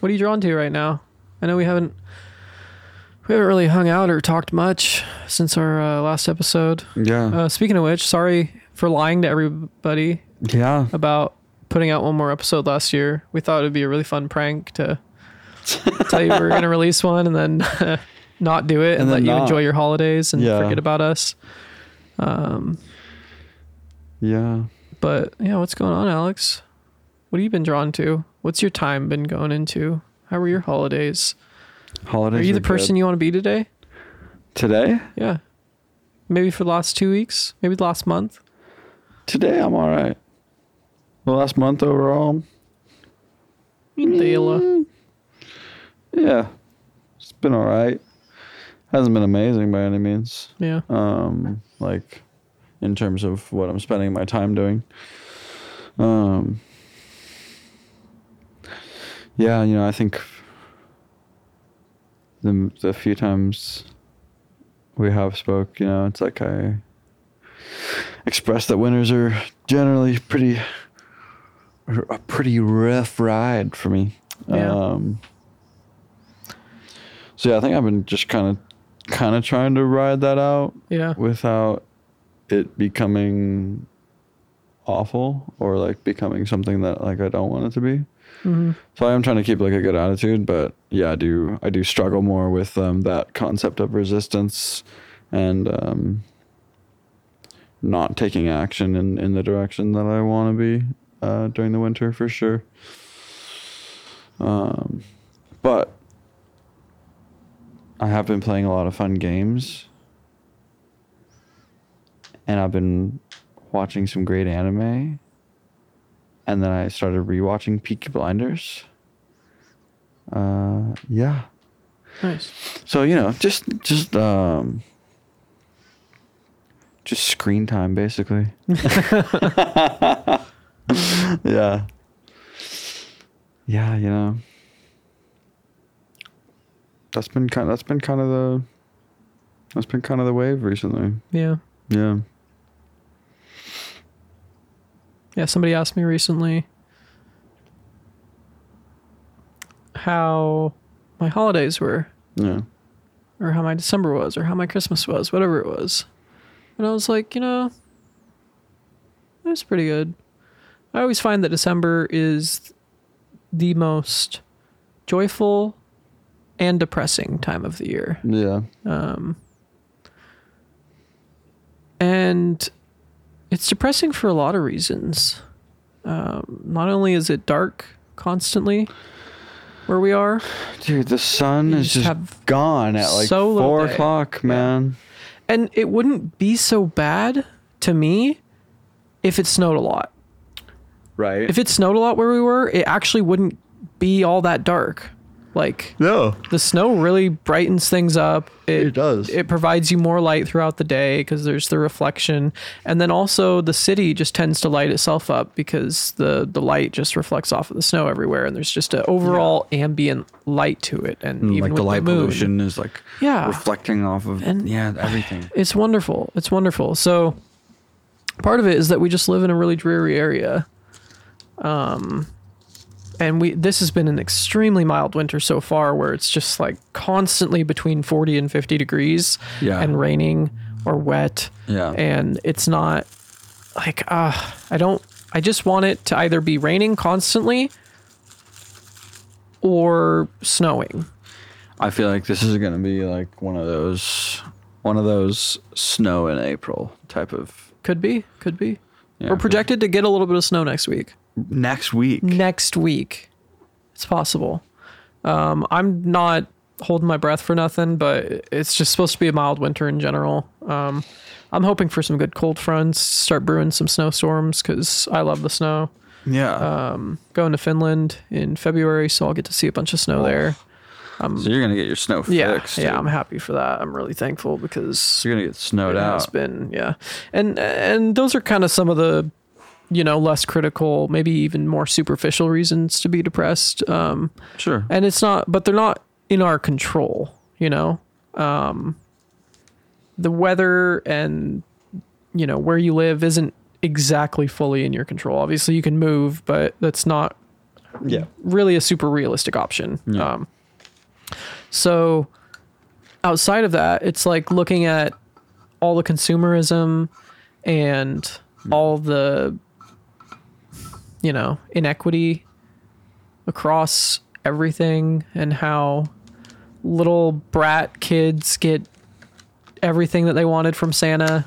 What are you drawn to right now? I know we haven't we haven't really hung out or talked much since our uh, last episode. Yeah. Uh, speaking of which, sorry for lying to everybody yeah. about putting out one more episode last year. We thought it would be a really fun prank to tell you we were going to release one and then not do it and, And let then you enjoy your holidays and Yeah. forget about us. Um. Yeah. But yeah, what's going on, Alex? What have you been drawn to? What's your time been going into? How were your holidays? Holidays Are you the good. person you want to be today? Today? Yeah. Maybe for the last two weeks? Maybe the last month? Today I'm all right. The last month overall, Dayla. yeah, it's been all right. Hasn't been amazing by any means. Yeah. Um, like in terms of what I'm spending my time doing. Um, yeah, you know, I think the the few times we have spoke, you know, it's like I expressed that winters are generally pretty a pretty rough ride for me. Yeah. Um, so yeah, I think I've been just kind of kind of trying to ride that out Yeah. without it becoming awful or like becoming something that like I don't want it to be. Mm-hmm. So I am trying to keep like a good attitude, but yeah, I do I do struggle more with um, that concept of resistance and um, not taking action in, in the direction that I want to be uh, during the winter for sure. Um, but I have been playing a lot of fun games, and I've been watching some great anime and then I started rewatching Peaky Blinders. Uh, yeah. Nice. So you know, just just um, just screen time basically. yeah. Yeah, you know. That's been kind. Of, That's been kind of the. That's been kind of the wave recently. Yeah. Yeah. yeah, somebody asked me recently how my holidays were, Yeah. or how my December was, or how my Christmas was, whatever it was. And I was like, you know, it was pretty good. I always find that December is the most joyful and depressing time of the year. Yeah. and it's depressing for a lot of reasons. Um, not only is it dark constantly where we are, Dude, the sun is just just gone at like so four day. o'clock, man. and it wouldn't be so bad to me if it snowed a lot. Right. If it snowed a lot where we were, it actually wouldn't be all that dark. Like no. the snow really brightens things up. It does. It provides you more light throughout the day because there's the reflection, and then also the city just tends to light itself up because the the light just reflects off of the snow everywhere, and there's just an overall ambient light to it. And even Mm, like with the light moon, pollution is like Yeah. reflecting off of And- yeah everything. it's wonderful. It's wonderful. So part of it is that we just live in a really dreary area. Um and we this has been an extremely mild winter so far where it's just like constantly between 40 and 50 degrees Yeah. and raining or wet Yeah. and it's not like uh I don't I just want it to either be raining constantly or snowing. I feel like this is gonna be like one of those one of those snow in April type of Could be, could be. yeah, We're projected to get a little bit of snow next week. Next week. next week. It's possible. Um, I'm not holding my breath for nothing, but it's just supposed to be a mild winter in general. Um, I'm hoping for some good cold fronts, start brewing some snowstorms because I love the snow. Yeah. Um, going to Finland in February, so I'll get to see a bunch of snow there. so you're gonna get your snow Yeah, fixed. yeah, dude. I'm happy for that. I'm really thankful because you're gonna get snowed out. it has been yeah and and those are kind of some of the you know less critical maybe even more superficial reasons to be depressed um Sure. and it's not but they're not in our control you know um the weather and you know where you live isn't exactly fully in your control obviously you can move but that's not Yeah. really a super realistic option. Yeah. Um, so outside of that, it's like looking at all the consumerism and all the you know inequity across everything and how little brat kids get everything that they wanted from Santa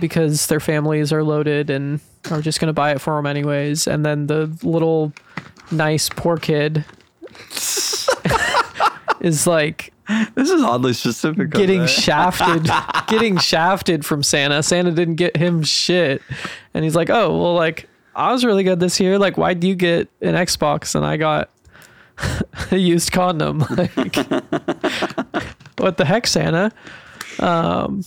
because their families are loaded and are just going to buy it for them anyways and then the little nice poor kid is like This is oddly specific. getting shafted getting shafted from Santa. Santa didn't get him shit. And he's like, "Oh, well like I was really good this year. Like why do you get an Xbox and I got a used condom?" Like What the heck, Santa? Um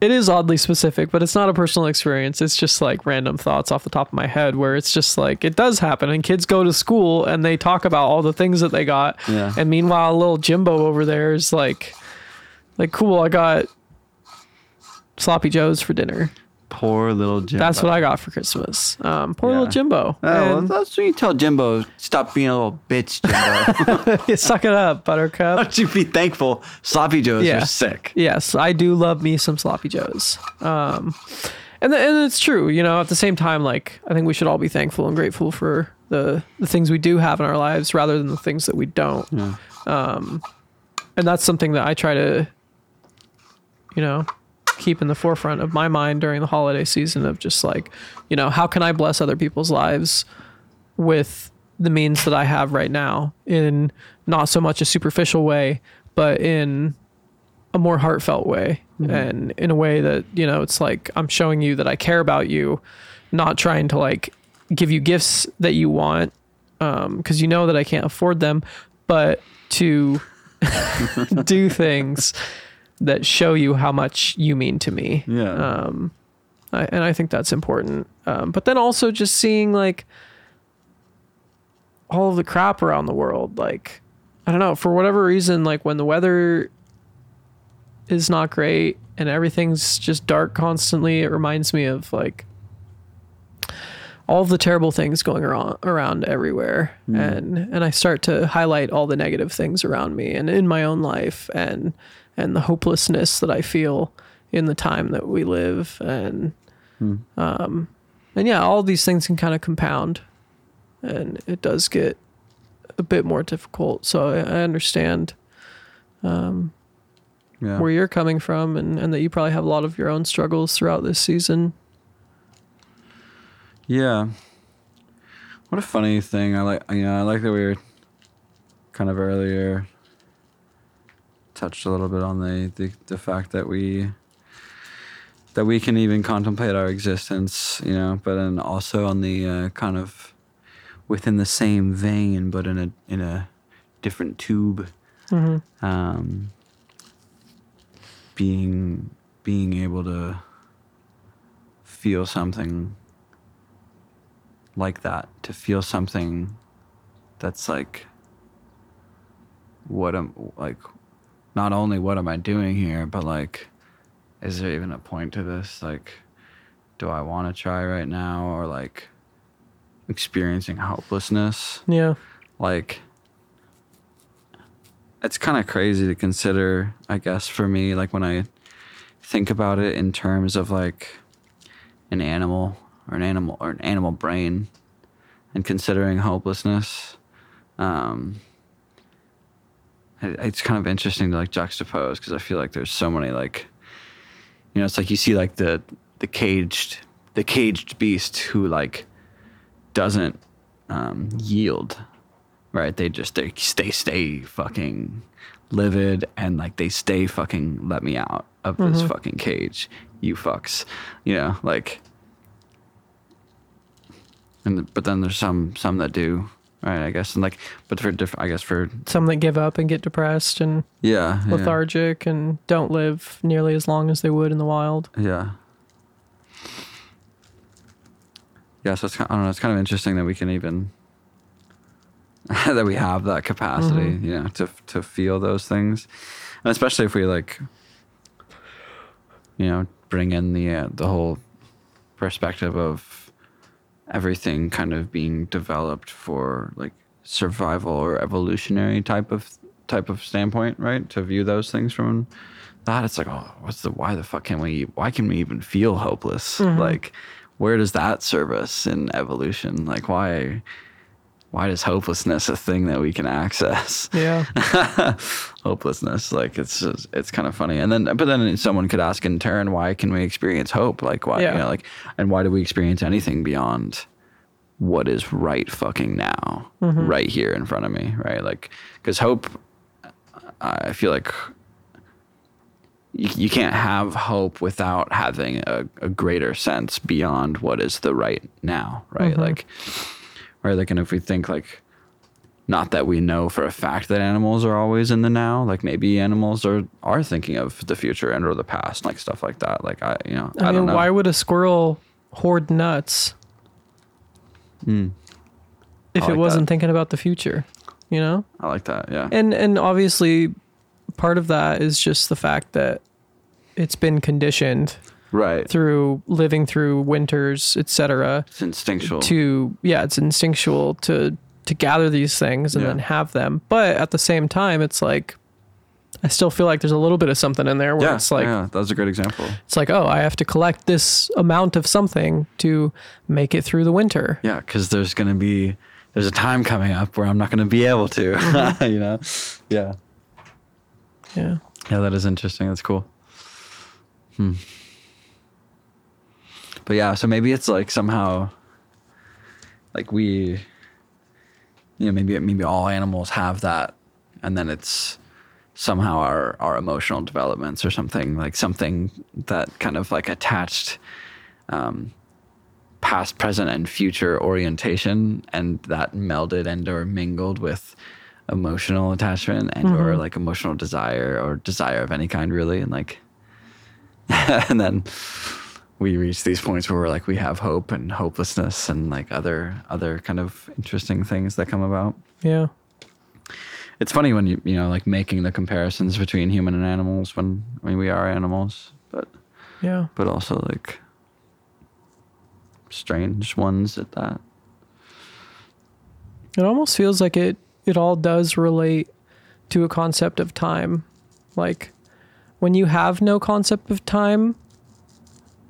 it is oddly specific, but it's not a personal experience. It's just like random thoughts off the top of my head where it's just like it does happen and kids go to school and they talk about all the things that they got. Yeah. And meanwhile, little Jimbo over there is like like cool, I got sloppy joes for dinner. Poor little Jimbo. That's what I got for Christmas. Um poor Yeah. little Jimbo. Oh, well, And- that's what you tell Jimbo. Stop being a little bitch, Jimbo. suck it up, buttercup. Don't you be thankful? Sloppy Joes Yeah. are sick. Yes, I do love me some sloppy joes. Um, and th- and it's true, you know. At the same time, like I think we should all be thankful and grateful for the the things we do have in our lives, rather than the things that we don't. Um, and that's something that I try to, you know, keep in the forefront of my mind during the holiday season of just like, you know, how can I bless other people's lives with the means that I have right now in not so much a superficial way, but in a more heartfelt way mm-hmm. and in a way that, you know, it's like I'm showing you that I care about you, not trying to like give you gifts that you want um, because you know that I can't afford them, but to do things that show you how much you mean to me. Yeah. Um, I, and I think that's important. Um, but then also just seeing like all of the crap around the world, like I don't know, for whatever reason, like when the weather is not great and everything's just dark constantly, it reminds me of like all the terrible things going around around everywhere. Hmm. And and I start to highlight all the negative things around me and in my own life and and the hopelessness that I feel in the time that we live. And hmm. um and yeah all these things can kind of compound. And it does get a bit more difficult. So I, I understand um, Yeah. where you're coming from and, and that you probably have a lot of your own struggles throughout this season Yeah. What a funny thing. I like you know, I like that we were kind of earlier touched a little bit on the, the, the fact that we that we can even contemplate our existence, you know, but then also on the uh, kind of within the same vein but in a in a different tube. Um being being able to feel something like that to feel something that's like what am like not only what am i doing here but like is there even a point to this? Like do i want to try right now? Or like experiencing hopelessness yeah. Like it's kind of crazy to consider i guess for me like when i think about it in terms of like an animal or an animal or an animal brain and considering hopelessness um it- it's kind of interesting to like juxtapose because i feel like there's so many like you know it's like you see like the the caged the caged beast who like doesn't um, yield right? They just they stay stay fucking livid and like they stay fucking let me out of this fucking cage you fucks you know like and but then there's some some that do right i guess and like but for different i guess for some that give up and get depressed and yeah yeah. lethargic and don't live nearly as long as they would in the wild Yeah. Yeah, so it's kind I don't know. It's kind of interesting that we can even that we have that capacity, you know, to to feel those things, and especially if we like, you know, bring in the uh, the whole perspective of everything kind of being developed for like survival or evolutionary type of type of standpoint, right? To view those things from that, it's like, oh, what's the why the fuck can we why can we even feel hopeless? Mm-hmm. Like, where does that serve us in evolution? Like, why why is hopelessness a thing that we can access? yeah. Hopelessness like it's just, it's kind of funny. And then but then someone could ask in turn why can we experience hope? Like why Yeah. you know like and why do we experience anything beyond what is right fucking now mm-hmm. right here in front of me right? Like because hope i feel like you, you can't have hope without having a, a greater sense beyond what is the right now right? Mm-hmm. Like right? Like and if we think like not that we know for a fact that animals are always in the now like maybe animals are are thinking of the future and or the past like stuff like that. Like i you know i, i, mean don't know. why would a squirrel hoard nuts hmm. if like it wasn't that. thinking about the future you know? I like that yeah. And and obviously part of that is just the fact that it's been conditioned right through living through winters etc it's instinctual to yeah it's instinctual to to gather these things and Yeah. then have them but at the same time it's like i still feel like there's a little bit of something in there where yeah it's like yeah that was a great example it's like oh i have to collect this amount of something to make it through the winter yeah because there's gonna be there's a time coming up where i'm not gonna be able to Mm-hmm. you know yeah yeah Yeah, that is interesting. That's cool. Hmm. But yeah, so maybe it's like somehow, like we, you know, maybe maybe all animals have that, and then it's somehow our our emotional developments or something like something that kind of like attached um, past, present, and future orientation, and that melded and or mingled with emotional attachment and or like emotional desire or desire of any kind, really, and like, and then we reach these points where we're like we have hope and hopelessness and like other other kind of interesting things that come about. yeah It's funny when you you know like making the comparisons between human and animals when I mean we are animals, but yeah but also like strange ones at that. It almost feels like it it all does relate to a concept of time. Like when you have no concept of time,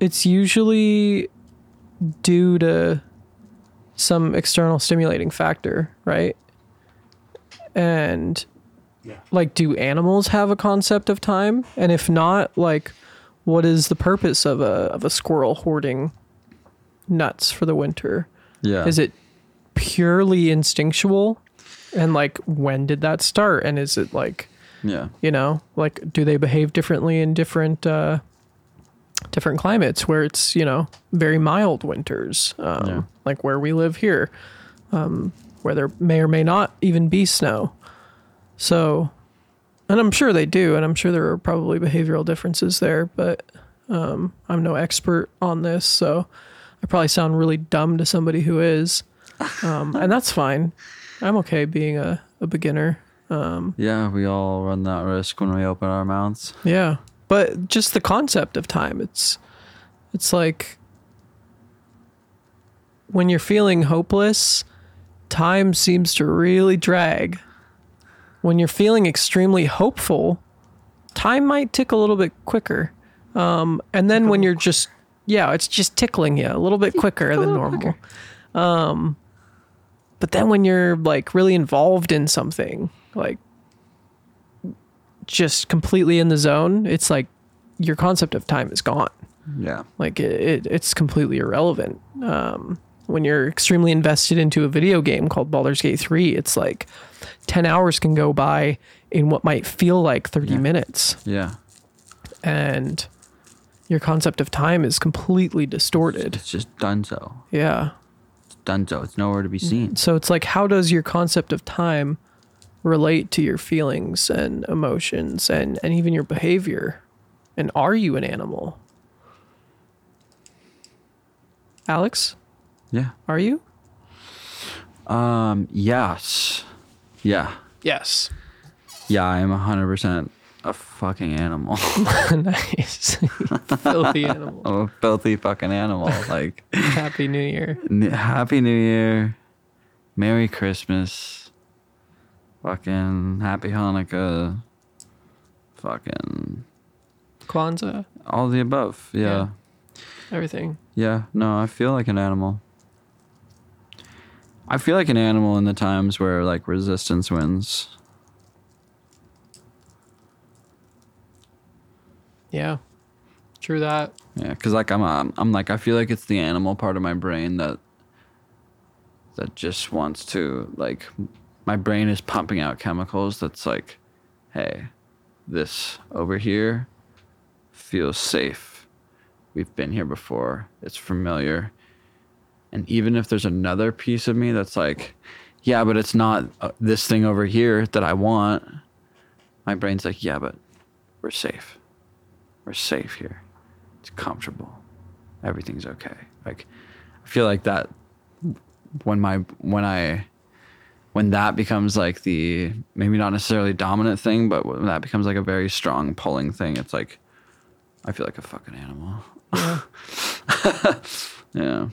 it's usually due to some external stimulating factor, right? And Yeah. like do animals have a concept of time? And if not, like what is the purpose of a of a squirrel hoarding nuts for the winter? Yeah. Is it purely instinctual? And like when did that start? And is it like, Yeah. you know, like do they behave differently in different uh different climates where it's, you know, very mild winters, um Yeah. like where we live here. Um where there may or may not even be snow. So and I'm sure they do, and I'm sure there are probably behavioral differences there, but um, I'm no expert on this, so I probably sound really dumb to somebody who is. Um, and that's fine. I'm okay being a, a beginner. Yeah, we all run that risk when we open our mouths. Yeah. But just the concept of time, it's it's like when you're feeling hopeless, time seems to really drag. When you're feeling extremely hopeful, time might tick a little bit quicker. Um, and then when you're just yeah, it's just tickling you a little bit quicker than normal. Um, but then when you're like really involved in something, like just completely in the zone, it's like your concept of time is gone. Yeah. Like it, it it's completely irrelevant. Um, when you're extremely invested into a video game called Baldur's Gate 3, it's like 10 hours can go by in what might feel like 30 Yeah. minutes. Yeah. And your concept of time is completely distorted. It's just done so. Yeah. It's done so. It's nowhere to be seen. So it's like, how does your concept of time relate to your feelings and emotions and, and even your behavior? And are you an animal? Alex, Yeah. are you? Um, yes. Yeah. Yes. Yeah, I am 100% a fucking animal. nice. Filthy animal. I'm a filthy fucking animal. Like, Happy New Year. n- Happy New Year. Merry Christmas. Fucking Happy Hanukkah. Fucking Kwanzaa. all the above. Yeah. Everything. Yeah. No, I feel like an animal. I feel like an animal in the times where like resistance wins. Yeah. True that. Yeah, because like I'm, um, I'm like I feel like it's the animal part of my brain that that just wants to like my brain is pumping out chemicals that's like, hey, this over here feels safe. We've been here before. It's familiar. And even if there's another piece of me that's like, yeah, but it's not uh, this thing over here that I want. My brain's like, yeah, but we're safe. We're safe here. It's comfortable. Everything's okay. Like I feel like that when my when I when that becomes like the maybe not necessarily dominant thing, but when that becomes like a very strong pulling thing, it's like I feel like a fucking animal. Yeah. Yeah.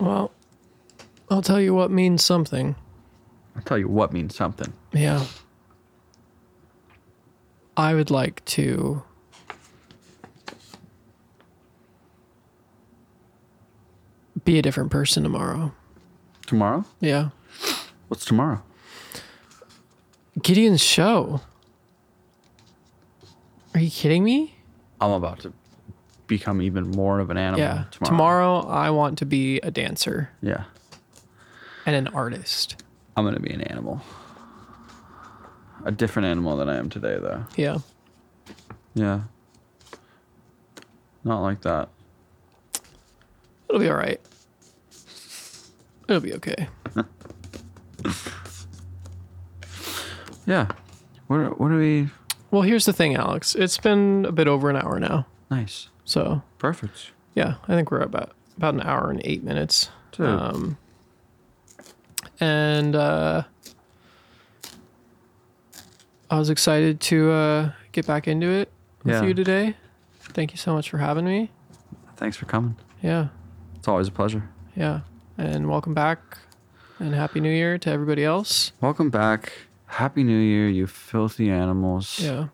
well, I'll tell you what means something. I'll tell you what means something. Yeah. I would like to be a different person tomorrow. Tomorrow? Yeah. What's tomorrow? Gideon's show. Are you kidding me? I'm about to become even more of an animal yeah. tomorrow. Tomorrow I want to be a dancer Yeah. and an artist. I'm gonna be an animal. A different animal than I am today, though. Yeah. Yeah. Not like that. It'll be all right. It'll be okay. Yeah. What? What are we? Well, here's the thing, Alex. It's been a bit over an hour now. Nice. So, Perfect. yeah, I think we're about about an hour and 8 minutes. Dude. Um and uh I was excited to uh, get back into it with Yeah. you today. Thank you so much for having me. Thanks for coming. Yeah, It's always a pleasure. yeah, and welcome back, and happy New Year to everybody else. Welcome back. Happy New Year, you filthy animals. Yeah,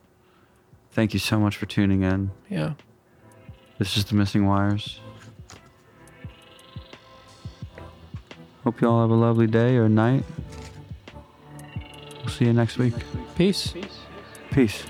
Thank you so much for tuning in. yeah. This is the Missing Wires. Hope you all have a lovely day or night. We'll see you next week. Peace. Peace.